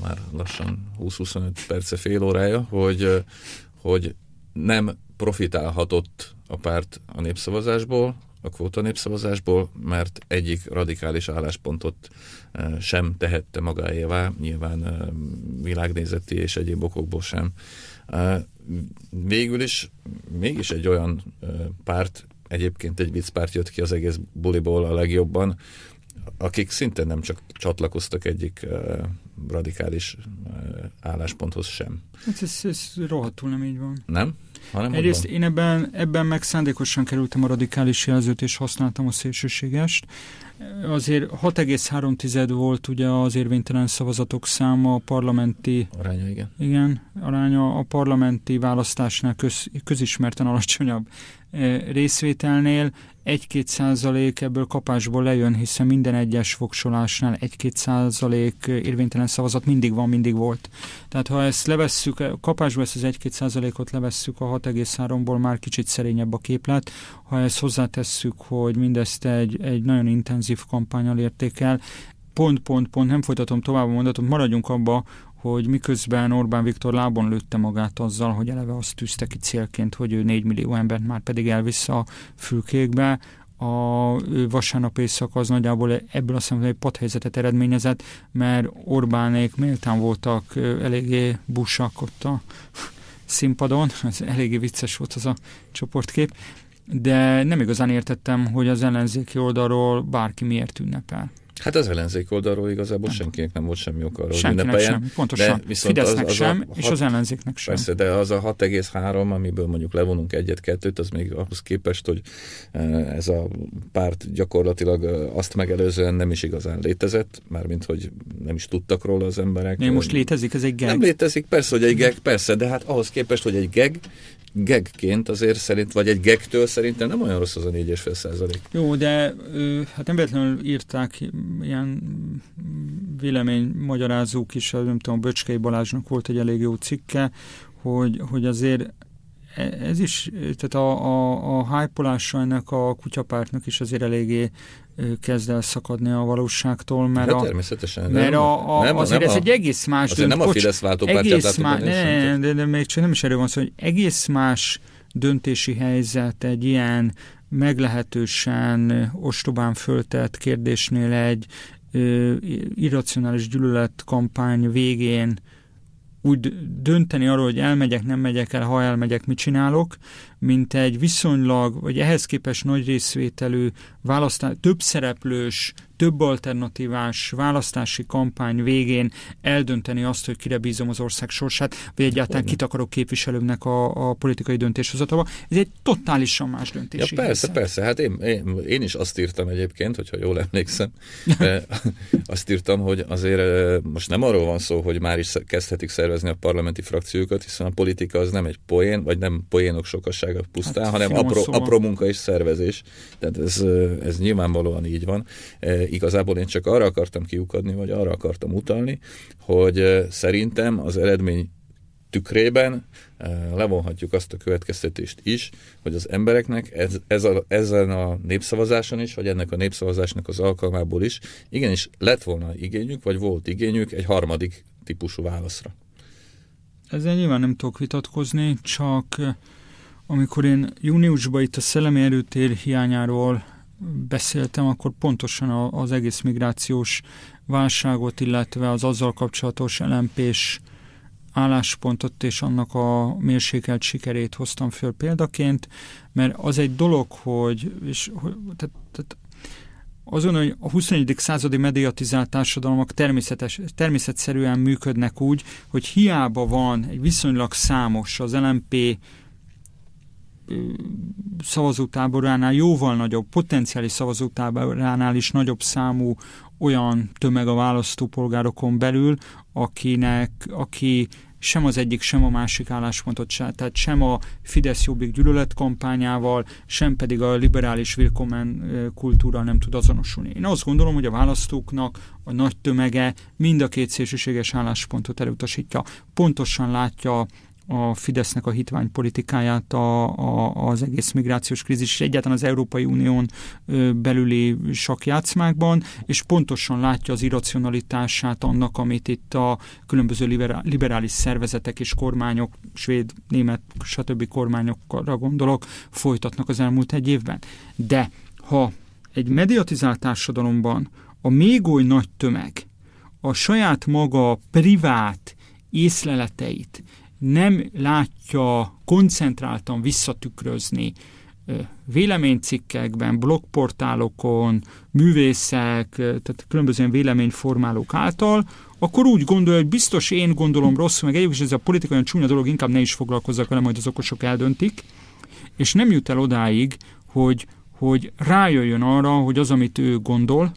[SPEAKER 3] már lassan 20-25 perce, fél órája, hogy, uh, hogy nem profitálhatott a párt a népszavazásból, a kvóta népszavazásból, mert egyik radikális álláspontot eh, sem tehette magáévá, nyilván eh, világnézeti és egyéb okokból sem. Eh, végül is mégis egy olyan párt, egyébként egy viccpárt jött ki az egész buliból a legjobban, akik szintén nem csak csatlakoztak egyik radikális állásponthoz sem.
[SPEAKER 4] Hát ez, ez rohadtul nem így van.
[SPEAKER 3] Nem?
[SPEAKER 4] Hanem Egyrészt én ebben, ebben meg szándékosan kerültem a radikális jelzőt, és használtam a szélsőségest. Azért 6,3 volt ugye az érvénytelen szavazatok száma a parlamenti...
[SPEAKER 3] Aránya, igen.
[SPEAKER 4] Igen, aránya a parlamenti választásnál köz, közismerten alacsonyabb részvételnél egy-két százalék ebből kapásból lejön, hiszen minden egyes fogsolásnál egy-két százalék érvénytelen szavazat mindig van, mindig volt. Tehát ha ezt levesszük, kapásból ezt az egy-két százalékot levesszük a 6,3-ból, már kicsit szerényebb a képlet. Ha ezt hozzátesszük, hogy mindezt egy, egy nagyon intenzív kampányal értékel, pont, pont, pont, nem folytatom tovább a mondatot, maradjunk abba, hogy miközben Orbán Viktor lábon lőtte magát azzal, hogy eleve azt tűzte ki célként, hogy ő 4 millió embert már pedig elvisz a fülkékbe, a vasárnap éjszak az nagyjából ebből a szempontból egy padhelyzetet eredményezett, mert Orbánék méltán voltak eléggé busak ott a színpadon, [laughs] ez eléggé vicces volt az a csoportkép, de nem igazán értettem, hogy az ellenzéki oldalról bárki miért ünnepel.
[SPEAKER 3] Hát az ellenzék oldalról igazából nem. senkinek nem volt semmi oka arról,
[SPEAKER 4] Senkinek
[SPEAKER 3] ünnepeljen.
[SPEAKER 4] sem, pontosan. De Fidesznek az, az sem, hat, és az ellenzéknek sem.
[SPEAKER 3] Persze, de az a 6,3, amiből mondjuk levonunk egyet-kettőt, az még ahhoz képest, hogy e, ez a párt gyakorlatilag e, azt megelőzően nem is igazán létezett, mármint, hogy nem is tudtak róla az emberek.
[SPEAKER 4] De most létezik, ez egy geg?
[SPEAKER 3] Nem létezik, persze, hogy egy geg, persze, de hát ahhoz képest, hogy egy geg, gegként azért szerint, vagy egy gegtől szerintem nem olyan rossz az a 4,5 százalék.
[SPEAKER 4] Jó, de hát nem véletlenül írták ilyen véleménymagyarázók is, nem tudom, Böcskei Balázsnak volt egy elég jó cikke, hogy, hogy azért e, ez is, tehát a, a, a hype ennek a kutyapártnak is azért eléggé kezd el szakadni a valóságtól, mert,
[SPEAKER 3] a, természetesen,
[SPEAKER 4] mert nem, a, a, nem, azért nem ez a, egy egész más
[SPEAKER 3] dönt, nem a Fidesz
[SPEAKER 4] egész más, ne, de, de, de még csak nem is erről van szó, hogy egész más döntési helyzet egy ilyen meglehetősen ostobán föltett kérdésnél egy ö, irracionális gyűlöletkampány végén úgy dönteni arról, hogy elmegyek, nem megyek el, ha elmegyek, mit csinálok, mint egy viszonylag, vagy ehhez képest nagy részvételű, választás, több szereplős, több alternatívás választási kampány végén eldönteni azt, hogy kire bízom az ország sorsát, vagy egyáltalán kit akarok képviselőnek a, a politikai döntéshozataba. Ez egy totálisan más döntés.
[SPEAKER 3] Ja, persze, persze. Hát én, én, én is azt írtam egyébként, hogyha jól emlékszem, [laughs] eh, azt írtam, hogy azért eh, most nem arról van szó, hogy már is kezdhetik szervezni a parlamenti frakciókat, hiszen a politika az nem egy poén, vagy nem poénok sokaság meg pusztán, hát, hanem apró, apró munka és szervezés. Tehát ez, ez nyilvánvalóan így van. E, igazából én csak arra akartam kiukadni, vagy arra akartam utalni, hogy szerintem az eredmény tükrében levonhatjuk azt a következtetést is, hogy az embereknek ez, ez a, ezen a népszavazáson is, vagy ennek a népszavazásnak az alkalmából is igenis lett volna igényük, vagy volt igényük egy harmadik típusú válaszra.
[SPEAKER 4] Ezzel nyilván nem tudok vitatkozni, csak amikor én júniusban itt a szellemi erőtér hiányáról beszéltem, akkor pontosan az egész migrációs válságot, illetve az azzal kapcsolatos lmp álláspontot és annak a mérsékelt sikerét hoztam föl példaként, mert az egy dolog, hogy, és, tehát, tehát azon, hogy a 21. századi mediatizált társadalmak természetes, természetszerűen működnek úgy, hogy hiába van egy viszonylag számos az LMP szavazótáboránál jóval nagyobb, potenciális szavazótáboránál is nagyobb számú olyan tömeg a választópolgárokon belül, akinek, aki sem az egyik, sem a másik álláspontot, se, tehát sem a Fidesz-Jobbik gyűlöletkampányával, sem pedig a liberális willkommen kultúra nem tud azonosulni. Én azt gondolom, hogy a választóknak a nagy tömege mind a két szélsőséges álláspontot elutasítja. Pontosan látja a Fidesznek a hitványpolitikáját a, a, az egész migrációs krízis, és egyáltalán az Európai Unión belüli sakjátszmákban, és pontosan látja az irracionalitását annak, amit itt a különböző liberális szervezetek és kormányok, svéd, német, stb. kormányokra gondolok, folytatnak az elmúlt egy évben. De ha egy mediatizált társadalomban a még oly nagy tömeg a saját maga privát észleleteit nem látja koncentráltan visszatükrözni véleménycikkekben, blogportálokon, művészek, tehát különböző véleményformálók által, akkor úgy gondolja, hogy biztos én gondolom rosszul, meg egyébként ez a politikai olyan csúnya dolog, inkább ne is foglalkozzak vele, majd az okosok eldöntik, és nem jut el odáig, hogy, hogy rájöjjön arra, hogy az, amit ő gondol,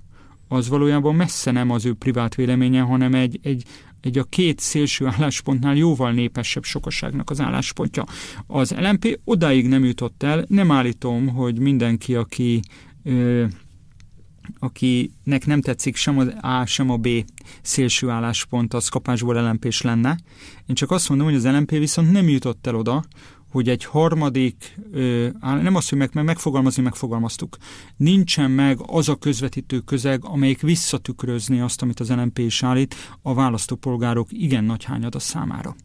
[SPEAKER 4] az valójában messze nem az ő privát véleménye, hanem egy, egy egy a két szélső álláspontnál jóval népesebb sokaságnak az álláspontja. Az LMP odáig nem jutott el, nem állítom, hogy mindenki, aki ö, akinek nem tetszik sem az A, sem a B szélső álláspont, az kapásból lmp lenne. Én csak azt mondom, hogy az LMP viszont nem jutott el oda, hogy egy harmadik, nem azt, hogy meg, meg megfogalmazni megfogalmaztuk, nincsen meg az a közvetítő közeg, amelyik visszatükrözni azt, amit az LNP is állít, a választópolgárok igen nagy hányada számára.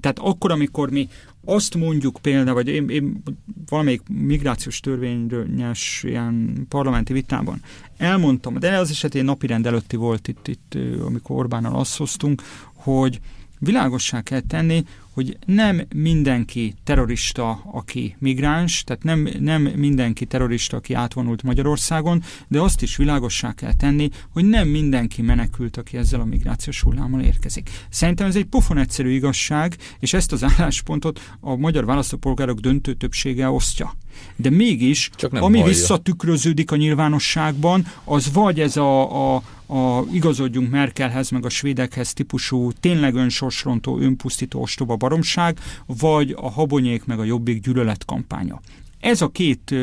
[SPEAKER 4] Tehát akkor, amikor mi azt mondjuk például, vagy én, én valamelyik migrációs törvényes ilyen parlamenti vitában elmondtam, de az esetén napirend előtti volt itt, itt amikor Orbánnal azt hoztunk, hogy világossá kell tenni, hogy nem mindenki terrorista, aki migráns, tehát nem, nem mindenki terrorista, aki átvonult Magyarországon, de azt is világossá kell tenni, hogy nem mindenki menekült, aki ezzel a migrációs hullámmal érkezik. Szerintem ez egy pofon egyszerű igazság, és ezt az álláspontot a magyar választópolgárok döntő többsége osztja. De mégis, ami hallja. visszatükröződik a nyilvánosságban, az vagy ez a, a, a igazodjunk Merkelhez, meg a svédekhez típusú, tényleg önsorsrontó, önpusztító ostoba baromság, vagy a habonyék meg a jobbik gyűlölet kampánya. Ez a két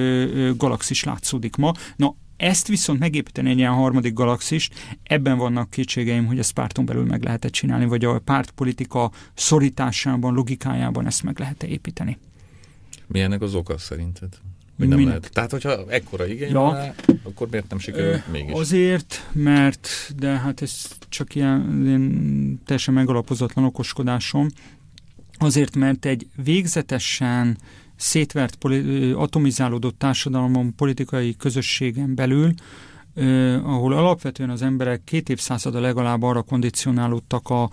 [SPEAKER 4] galaxis látszódik ma. Na, ezt viszont megépíteni egy ilyen harmadik galaxist, ebben vannak kétségeim, hogy ezt párton belül meg lehet -e csinálni, vagy a pártpolitika szorításában, logikájában ezt meg lehet -e építeni.
[SPEAKER 3] Milyennek az oka szerinted? Hogy nem lehet. Tehát, hogyha ekkora igény ja. van akkor miért nem sikerül mégis?
[SPEAKER 4] Azért, mert, de hát ez csak ilyen, ilyen teljesen megalapozatlan okoskodásom, azért, mert egy végzetesen szétvert, atomizálódott társadalomon, politikai közösségen belül, ahol alapvetően az emberek két évszázada legalább arra kondicionálódtak a,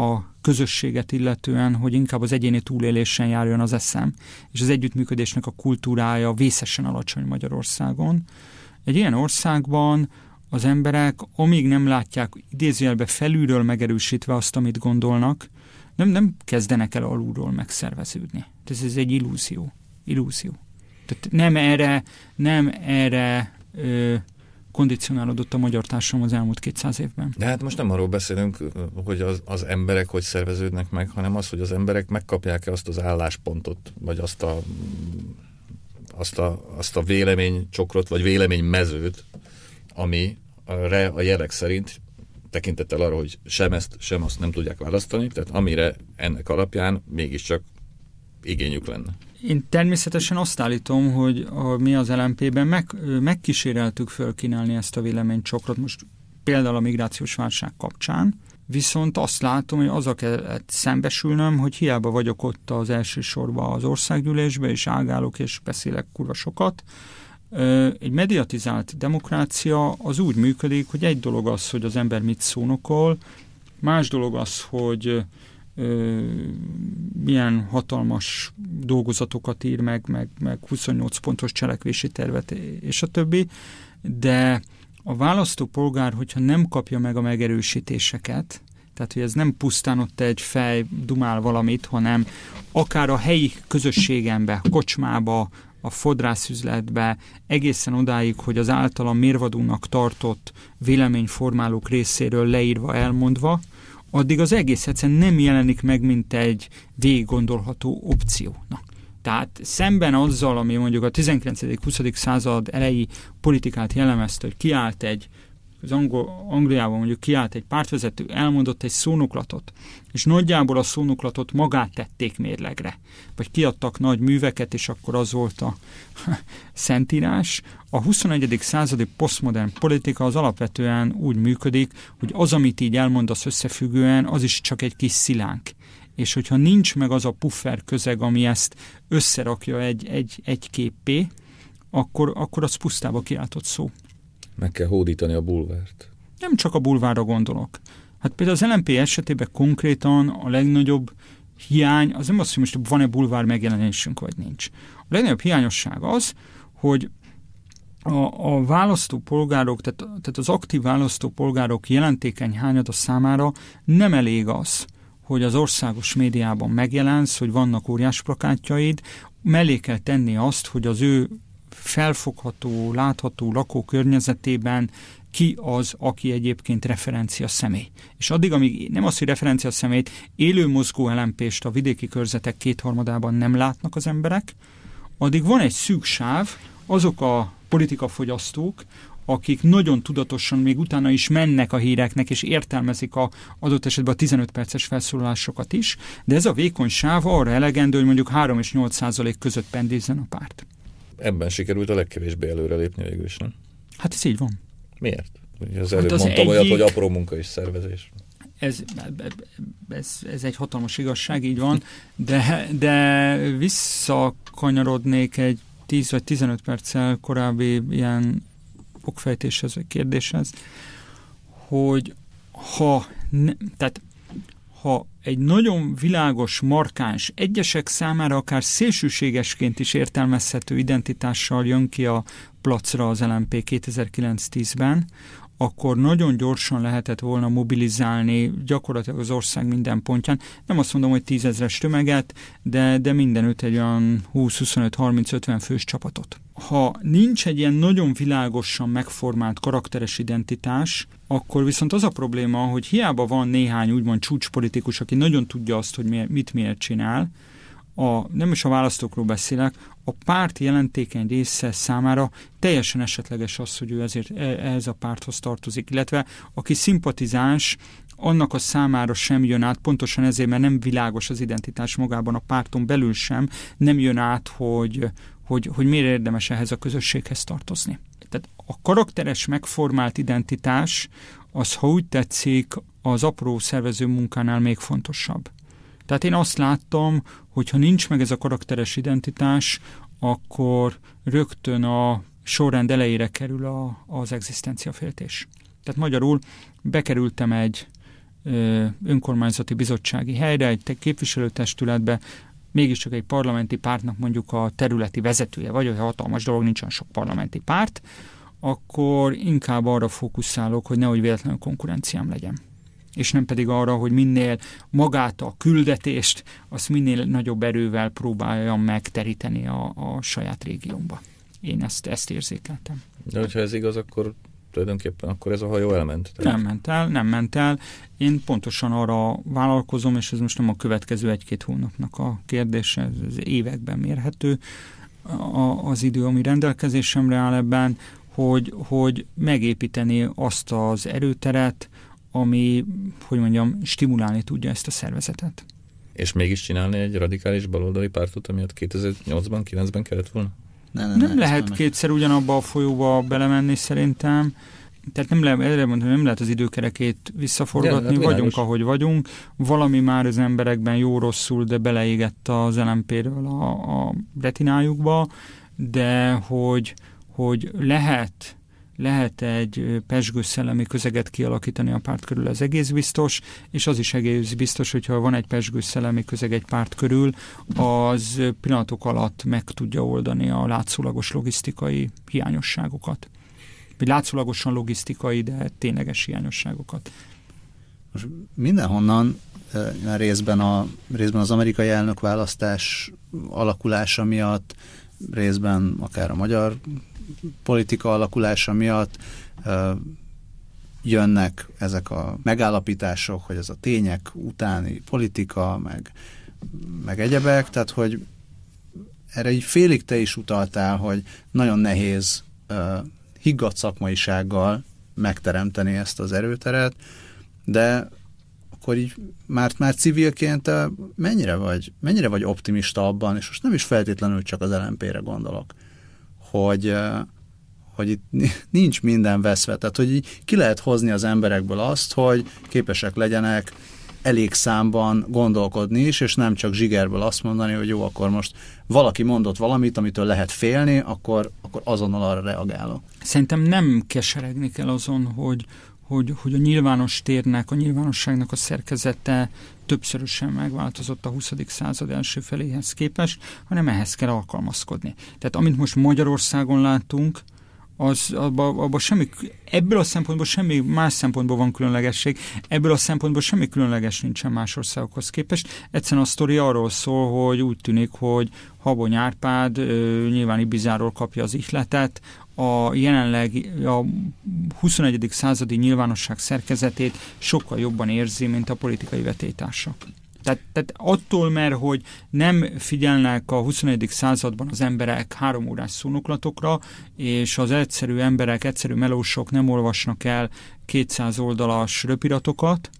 [SPEAKER 4] a közösséget illetően, hogy inkább az egyéni túlélésen járjon az eszem, és az együttműködésnek a kultúrája vészesen alacsony Magyarországon. Egy ilyen országban az emberek, amíg nem látják idézőjelbe felülről megerősítve azt, amit gondolnak, nem, nem kezdenek el alulról megszerveződni. Ez, ez egy illúzió. Illúzió. Tehát nem erre, nem erre ö, kondicionálódott a magyar társadalom az elmúlt 200 évben.
[SPEAKER 3] De hát most nem arról beszélünk, hogy az, az emberek hogy szerveződnek meg, hanem az, hogy az emberek megkapják-e azt az álláspontot, vagy azt a, azt a, azt a véleménycsokrot, vagy véleménymezőt, ami a jelek szerint tekintettel arra, hogy sem ezt, sem azt nem tudják választani, tehát amire ennek alapján mégiscsak igényük lenne.
[SPEAKER 4] Én természetesen azt állítom, hogy a, mi az LMP-ben meg, megkíséreltük fölkínálni ezt a véleménycsokrot, most például a migrációs válság kapcsán, viszont azt látom, hogy az a kellett szembesülnöm, hogy hiába vagyok ott az első sorban az országgyűlésbe, és ágálok és beszélek kurva sokat, egy mediatizált demokrácia az úgy működik, hogy egy dolog az, hogy az ember mit szónokol, más dolog az, hogy milyen hatalmas dolgozatokat ír meg, meg, meg 28 pontos cselekvési tervet, és a többi, de a választópolgár, hogyha nem kapja meg a megerősítéseket, tehát hogy ez nem pusztán ott egy fej dumál valamit, hanem akár a helyi közösségembe, kocsmába, a fodrászüzletbe, egészen odáig, hogy az általam mérvadónak tartott véleményformálók részéről leírva, elmondva, addig az egész egyszerűen nem jelenik meg, mint egy végiggondolható opció. Na, tehát szemben azzal, ami mondjuk a 19.-20. század elejé politikát jellemezte, hogy kiállt egy az Angol, Angliában mondjuk kiállt egy pártvezető, elmondott egy szónoklatot, és nagyjából a szónoklatot magát tették mérlegre, vagy kiadtak nagy műveket, és akkor az volt a [laughs] szentírás. A 21. századi posztmodern politika az alapvetően úgy működik, hogy az, amit így elmondasz összefüggően, az is csak egy kis szilánk és hogyha nincs meg az a puffer közeg, ami ezt összerakja egy, egy, egy képpé, akkor, akkor az pusztába kiáltott szó.
[SPEAKER 3] Meg kell hódítani a bulvárt.
[SPEAKER 4] Nem csak a bulvárra gondolok. Hát például az LNP esetében konkrétan a legnagyobb hiány, az nem az, hogy most van-e bulvár megjelenésünk, vagy nincs. A legnagyobb hiányosság az, hogy a, a választópolgárok, tehát, tehát az aktív választópolgárok jelentékeny hányada számára nem elég az, hogy az országos médiában megjelensz, hogy vannak óriás plakátjaid, mellé kell tenni azt, hogy az ő felfogható, látható lakókörnyezetében ki az, aki egyébként referencia személy. És addig, amíg nem az, hogy referencia személyt, élő mozgó elempést a vidéki körzetek kétharmadában nem látnak az emberek, addig van egy szűk sáv, azok a politikafogyasztók, akik nagyon tudatosan még utána is mennek a híreknek, és értelmezik a adott esetben a 15 perces felszólalásokat is, de ez a vékony sáv arra elegendő, hogy mondjuk 3 és 8 százalék között pendézzen a párt
[SPEAKER 3] ebben sikerült a legkevésbé előrelépni végül is, nem?
[SPEAKER 4] Hát ez így van.
[SPEAKER 3] Miért? Ugye az előbb hát az mondtam egyik... olyat, hogy apró munka és szervezés.
[SPEAKER 4] Ez, ez, ez egy hatalmas igazság, így van, de, de visszakanyarodnék egy 10 vagy 15 perccel korábbi ilyen okfejtéshez vagy kérdéshez, hogy ha, ne, tehát ha egy nagyon világos, markáns, egyesek számára akár szélsőségesként is értelmezhető identitással jön ki a placra az LMP 2009-10-ben, akkor nagyon gyorsan lehetett volna mobilizálni gyakorlatilag az ország minden pontján. Nem azt mondom, hogy tízezres tömeget, de, de mindenütt egy olyan 20-25-30-50 fős csapatot. Ha nincs egy ilyen nagyon világosan megformált karakteres identitás, akkor viszont az a probléma, hogy hiába van néhány úgymond csúcspolitikus, aki nagyon tudja azt, hogy mit miért csinál, a, nem is a választókról beszélek, a párt jelentékeny része számára teljesen esetleges az, hogy ő ezért e, ehhez a párthoz tartozik, illetve aki szimpatizáns, annak a számára sem jön át, pontosan ezért, mert nem világos az identitás magában a párton belül sem, nem jön át, hogy, hogy, hogy miért érdemes ehhez a közösséghez tartozni. Tehát a karakteres megformált identitás az, ha úgy tetszik, az apró szervező munkánál még fontosabb. Tehát én azt láttam, hogy ha nincs meg ez a karakteres identitás, akkor rögtön a sorrend elejére kerül a, az egzisztenciaféltés. Tehát magyarul bekerültem egy ö, önkormányzati bizottsági helyre, egy képviselőtestületbe, mégiscsak egy parlamenti pártnak mondjuk a területi vezetője vagy, hogy hatalmas dolog, nincsen sok parlamenti párt, akkor inkább arra fókuszálok, hogy nehogy véletlenül konkurenciám legyen és nem pedig arra, hogy minél magát a küldetést, azt minél nagyobb erővel próbáljam megteríteni a, a saját régiómba. Én ezt, ezt érzékeltem.
[SPEAKER 3] De hogyha ez igaz, akkor tulajdonképpen akkor ez a hajó elment.
[SPEAKER 4] Tehát... Nem ment el, nem ment el. Én pontosan arra vállalkozom, és ez most nem a következő egy-két hónapnak a kérdése, ez években mérhető a, az idő, ami rendelkezésemre áll ebben, hogy, hogy megépíteni azt az erőteret, ami, hogy mondjam, stimulálni tudja ezt a szervezetet.
[SPEAKER 3] És mégis csinálni egy radikális baloldali pártot, amiatt 2008-ban, 9-ben kellett volna?
[SPEAKER 4] Ne, ne, ne, nem lehet nem kétszer ugyanabba a folyóba belemenni szerintem. Tehát nem lehet, erre mondom, nem lehet az időkerekét visszaforgatni, de, vagyunk, ahogy vagyunk. Valami már az emberekben jó-rosszul, de beleégett az LMP-ről a, a retinájukba, de hogy, hogy lehet lehet egy pesgő szellemi közeget kialakítani a párt körül, az egész biztos, és az is egész biztos, hogyha van egy pesgő szellemi közeg egy párt körül, az pillanatok alatt meg tudja oldani a látszólagos logisztikai hiányosságokat. Vagy látszólagosan logisztikai, de tényleges hiányosságokat.
[SPEAKER 2] Most mindenhonnan részben, a, részben az amerikai elnökválasztás alakulása miatt, részben akár a magyar politika alakulása miatt jönnek ezek a megállapítások, hogy ez a tények utáni politika, meg, meg egyebek, tehát hogy erre egy félig te is utaltál, hogy nagyon nehéz uh, higgadt szakmaisággal megteremteni ezt az erőteret, de akkor így már, már civilként mennyire vagy, mennyire vagy optimista abban, és most nem is feltétlenül csak az LMP-re gondolok, hogy, hogy itt nincs minden veszve. Tehát, hogy ki lehet hozni az emberekből azt, hogy képesek legyenek elég számban gondolkodni is, és nem csak zsigerből azt mondani, hogy jó, akkor most valaki mondott valamit, amitől lehet félni, akkor, akkor azonnal arra reagálok.
[SPEAKER 4] Szerintem nem keseregni kell azon, hogy, hogy, hogy a nyilvános térnek, a nyilvánosságnak a szerkezete többszörösen megváltozott a 20. század első feléhez képest, hanem ehhez kell alkalmazkodni. Tehát amit most Magyarországon látunk, az abban abba semmi, ebből a szempontból semmi más szempontból van különlegesség, ebből a szempontból semmi különleges nincsen más országokhoz képest. Egyszerűen a sztori arról szól, hogy úgy tűnik, hogy Habony Árpád nyilván Ibizáról kapja az ihletet, a jelenleg a 21. századi nyilvánosság szerkezetét sokkal jobban érzi, mint a politikai vetétársak. Tehát, tehát attól, mert hogy nem figyelnek a 21. században az emberek három órás szónoklatokra, és az egyszerű emberek, egyszerű melósok nem olvasnak el 200 oldalas röpiratokat,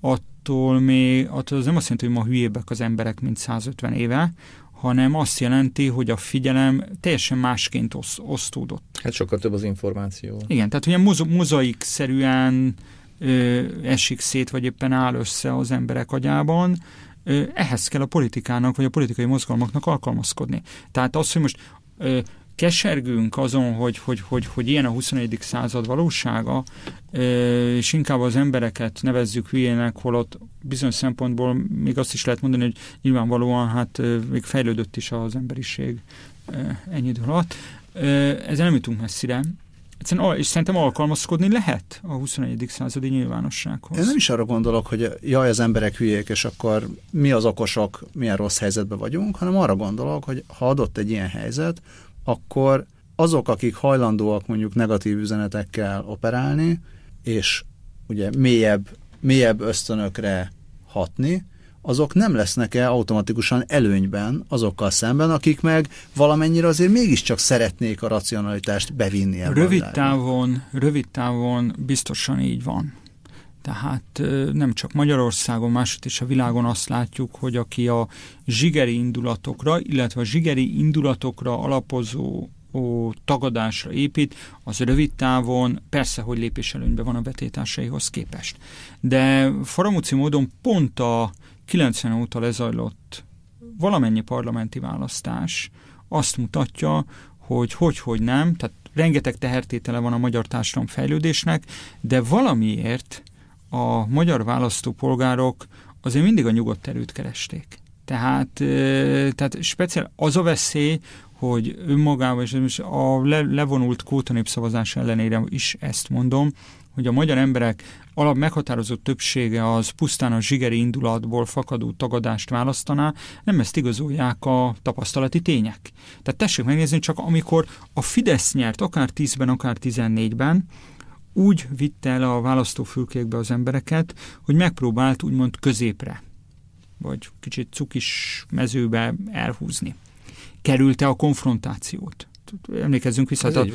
[SPEAKER 4] attól még, attól az nem azt jelenti, hogy ma hülyébbek az emberek, mint 150 éve, hanem azt jelenti, hogy a figyelem teljesen másként osz, osztódott.
[SPEAKER 3] Hát sokkal több az információ.
[SPEAKER 4] Igen, tehát ugye moz, mozaik-szerűen ö, esik szét, vagy éppen áll össze az emberek agyában, ö, ehhez kell a politikának, vagy a politikai mozgalmaknak alkalmazkodni. Tehát az, hogy most ö, kesergünk azon, hogy, hogy, hogy, hogy ilyen a 21. század valósága, és inkább az embereket nevezzük hülyének, holott bizonyos szempontból még azt is lehet mondani, hogy nyilvánvalóan hát még fejlődött is az emberiség ennyi idő alatt. Ezzel nem jutunk messzire, Egyszerűen, és szerintem alkalmazkodni lehet a 21. századi nyilvánossághoz.
[SPEAKER 2] Én nem is arra gondolok, hogy jaj, az emberek hülyék, és akkor mi az okosok, milyen rossz helyzetben vagyunk, hanem arra gondolok, hogy ha adott egy ilyen helyzet, akkor azok, akik hajlandóak mondjuk negatív üzenetekkel operálni, és ugye mélyebb, mélyebb ösztönökre hatni, azok nem lesznek-e automatikusan előnyben azokkal szemben, akik meg valamennyire azért mégiscsak szeretnék a racionalitást bevinni
[SPEAKER 4] ebbe rövid távon, rövid távon biztosan így van. Tehát nem csak Magyarországon, máshogy is a világon azt látjuk, hogy aki a zsigeri indulatokra, illetve a zsigeri indulatokra alapozó ó, tagadásra épít, az rövid távon persze, hogy lépéselőnybe van a betétásaihoz képest. De faramúci módon pont a 90 óta lezajlott valamennyi parlamenti választás azt mutatja, hogy hogy-hogy nem, tehát rengeteg tehertétele van a magyar társadalom fejlődésnek, de valamiért a magyar választópolgárok azért mindig a nyugodt erőt keresték. Tehát, tehát speciál az a veszély, hogy önmagában, és a levonult kóta ellenére is ezt mondom, hogy a magyar emberek alap meghatározott többsége az pusztán a zsigeri indulatból fakadó tagadást választaná, nem ezt igazolják a tapasztalati tények. Tehát tessék megnézni, csak amikor a Fidesz nyert, akár 10-ben, akár 14-ben, úgy vitte el a választófülkékbe az embereket, hogy megpróbált úgymond középre, vagy kicsit cukis mezőbe elhúzni. Kerülte a konfrontációt emlékezzünk vissza, a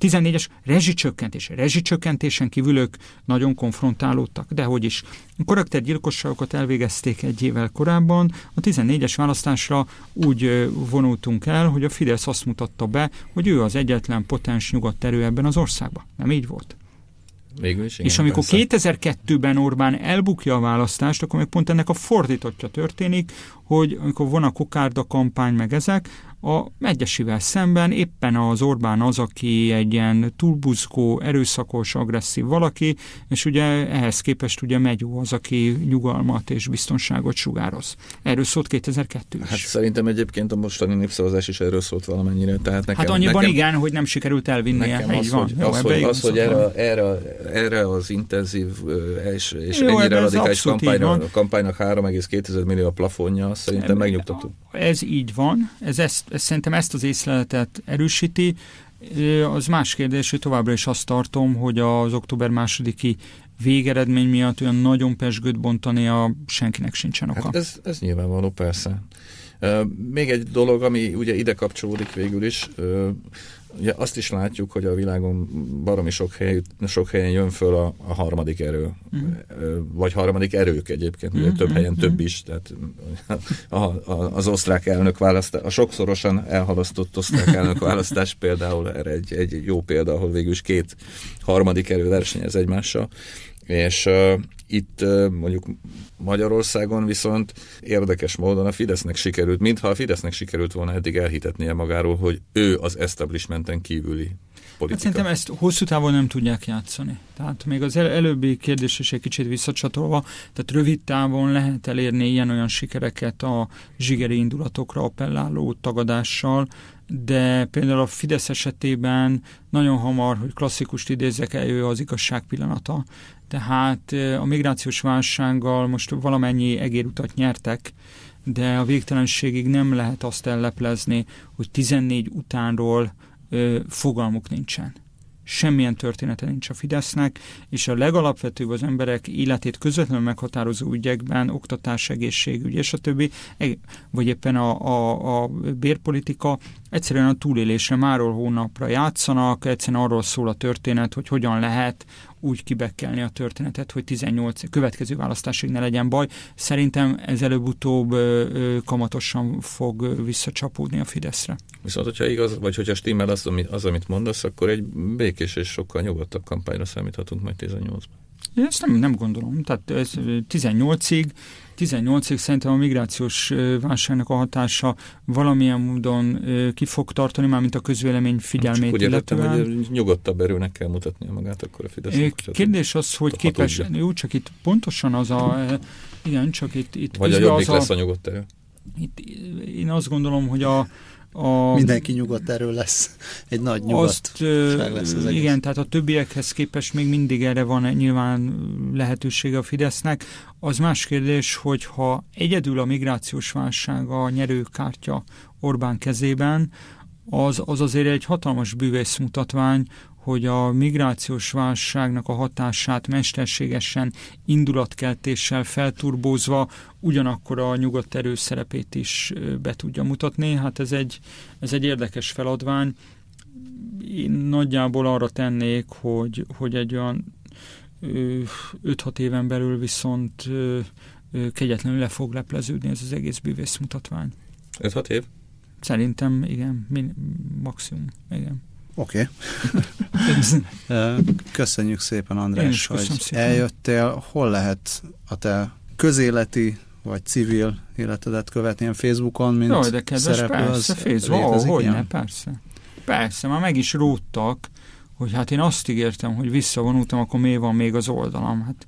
[SPEAKER 4] 14-es rezsicsökkentés. Rezsicsökkentésen kívül ők nagyon konfrontálódtak, de hogy is. Karaktergyilkosságokat elvégezték egy évvel korábban, a 14-es választásra úgy vonultunk el, hogy a Fidesz azt mutatta be, hogy ő az egyetlen potens nyugodt erő ebben az országban. Nem így volt?
[SPEAKER 3] Végül is, igen,
[SPEAKER 4] és amikor persze. 2002-ben Orbán elbukja a választást, akkor még pont ennek a fordítottja történik, hogy amikor von a kokárda kampány meg ezek, a Megyesivel szemben éppen az Orbán az, aki egy ilyen túlbuzgó, erőszakos, agresszív valaki, és ugye ehhez képest ugye Megyó az, aki nyugalmat és biztonságot sugároz. Erről szólt 2002 is.
[SPEAKER 3] Hát szerintem egyébként a mostani népszavazás is erről szólt valamennyire. Tehát nekem,
[SPEAKER 4] hát annyiban nekem, igen, hogy nem sikerült elvinnie.
[SPEAKER 3] Nekem az, van. hogy, Jó, az, hogy, az, hogy erre, erre, erre az intenzív és, és Jó, ennyire radikális kampánynak, kampánynak 3,2 millió a plafonja, szerintem megnyugtató.
[SPEAKER 4] Ez így van, ez ezt ez szerintem ezt az észleletet erősíti. Az más kérdés, hogy továbbra is azt tartom, hogy az október másodiki végeredmény miatt olyan nagyon pesgőt bontani a senkinek sincsen oka.
[SPEAKER 3] Hát ez, ez nyilvánvaló, persze. Még egy dolog, ami ugye ide kapcsolódik végül is, ugye azt is látjuk, hogy a világon baromi sok, hely, sok helyen jön föl a, a harmadik erő, mm. vagy harmadik erők egyébként, ugye mm, több helyen mm. több is, tehát a, a, az osztrák elnök választás, a sokszorosan elhalasztott osztrák elnök választás például erre egy, egy jó példa, ahol végül is két harmadik erő versenyez egymással, és itt mondjuk Magyarországon viszont érdekes módon a Fidesznek sikerült, mintha a Fidesznek sikerült volna eddig elhitetnie magáról, hogy ő az establishmenten kívüli politika. Hát
[SPEAKER 4] szerintem ezt hosszú távon nem tudják játszani. Tehát még az el- előbbi kérdés is egy kicsit visszacsatolva, tehát rövid távon lehet elérni ilyen-olyan sikereket a zsigeri indulatokra appelláló tagadással, de például a Fidesz esetében nagyon hamar, hogy klasszikust idézek, eljő az igazság pillanata. Tehát a migrációs válsággal most valamennyi egérutat nyertek, de a végtelenségig nem lehet azt elleplezni, hogy 14 utánról ö, fogalmuk nincsen. Semmilyen története nincs a Fidesznek, és a legalapvetőbb az emberek életét közvetlenül meghatározó ügyekben, oktatás, egészségügy és a többi, vagy éppen a, a, a bérpolitika egyszerűen a túlélésre máról hónapra játszanak, egyszerűen arról szól a történet, hogy hogyan lehet úgy kibekkelni a történetet, hogy 18 következő választásig ne legyen baj. Szerintem ez előbb-utóbb kamatosan fog visszacsapódni a Fideszre.
[SPEAKER 3] Viszont, hogyha igaz, vagy hogyha stimmel az, az, amit mondasz, akkor egy békés és sokkal nyugodtabb kampányra számíthatunk majd 18-ban.
[SPEAKER 4] Én ezt nem, nem gondolom. Tehát ez 18-ig 18-ig szerintem a migrációs válságnak a hatása valamilyen módon ki fog tartani, már mint a közvélemény figyelmét
[SPEAKER 3] Csak illetően. hogy nyugodtabb erőnek kell mutatnia magát akkor a Fidesz.
[SPEAKER 4] Kérdés az, hogy képes, jó, csak itt pontosan az a, igen, csak itt, itt
[SPEAKER 3] Vagy a jobbik lesz a, a nyugodt erő.
[SPEAKER 4] Itt, én azt gondolom, hogy a, a,
[SPEAKER 2] Mindenki nyugodt erről lesz. Egy nagy nyugodt azt, lesz az egész.
[SPEAKER 4] Igen, tehát a többiekhez képest még mindig erre van nyilván lehetősége a Fidesznek. Az más kérdés, hogy ha egyedül a migrációs válság a nyerőkártya Orbán kezében, az, az azért egy hatalmas bűvészmutatvány, hogy a migrációs válságnak a hatását mesterségesen indulatkeltéssel felturbózva ugyanakkor a nyugodt erő szerepét is be tudja mutatni. Hát ez egy, ez egy érdekes feladvány. Én nagyjából arra tennék, hogy, hogy egy olyan 5-6 éven belül viszont kegyetlenül le fog lepleződni ez az egész bűvész mutatvány.
[SPEAKER 3] 5-6 év?
[SPEAKER 4] Szerintem igen, min, maximum, igen.
[SPEAKER 2] Oké. [laughs] Okay. Köszönjük szépen, András, hogy szépen. eljöttél. Hol lehet a te közéleti vagy civil életedet követni ilyen Facebookon, mint
[SPEAKER 4] Jó, de kedves, szereplő, persze, az Facebook, oh, hogy ne, persze. Persze, már meg is róttak, hogy hát én azt ígértem, hogy visszavonultam, akkor mi van még az oldalam? Hát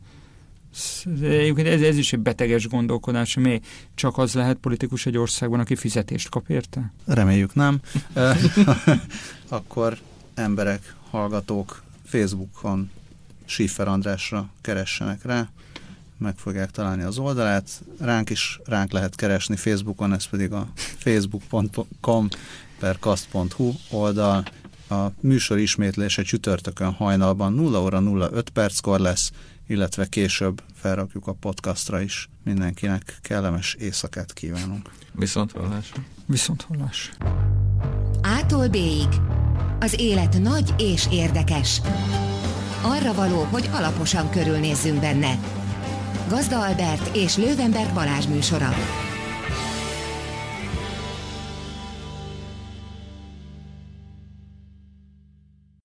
[SPEAKER 4] ez, ez is egy beteges gondolkodás, mi csak az lehet politikus egy országban, aki fizetést kap érte?
[SPEAKER 2] Reméljük nem. [laughs] akkor emberek, hallgatók Facebookon Schiffer Andrásra keressenek rá, meg fogják találni az oldalát. Ránk is ránk lehet keresni Facebookon, ez pedig a facebook.com per kast.hu oldal. A műsor ismétlése csütörtökön hajnalban 0 óra 05 perckor lesz, illetve később felrakjuk a podcastra is. Mindenkinek kellemes éjszakát kívánunk.
[SPEAKER 3] Viszont hallás.
[SPEAKER 4] Viszont hallás.
[SPEAKER 1] Ától B-ig. Az élet nagy és érdekes. Arra való, hogy alaposan körülnézzünk benne. Gazda Albert és Lővenberg Balázs műsora.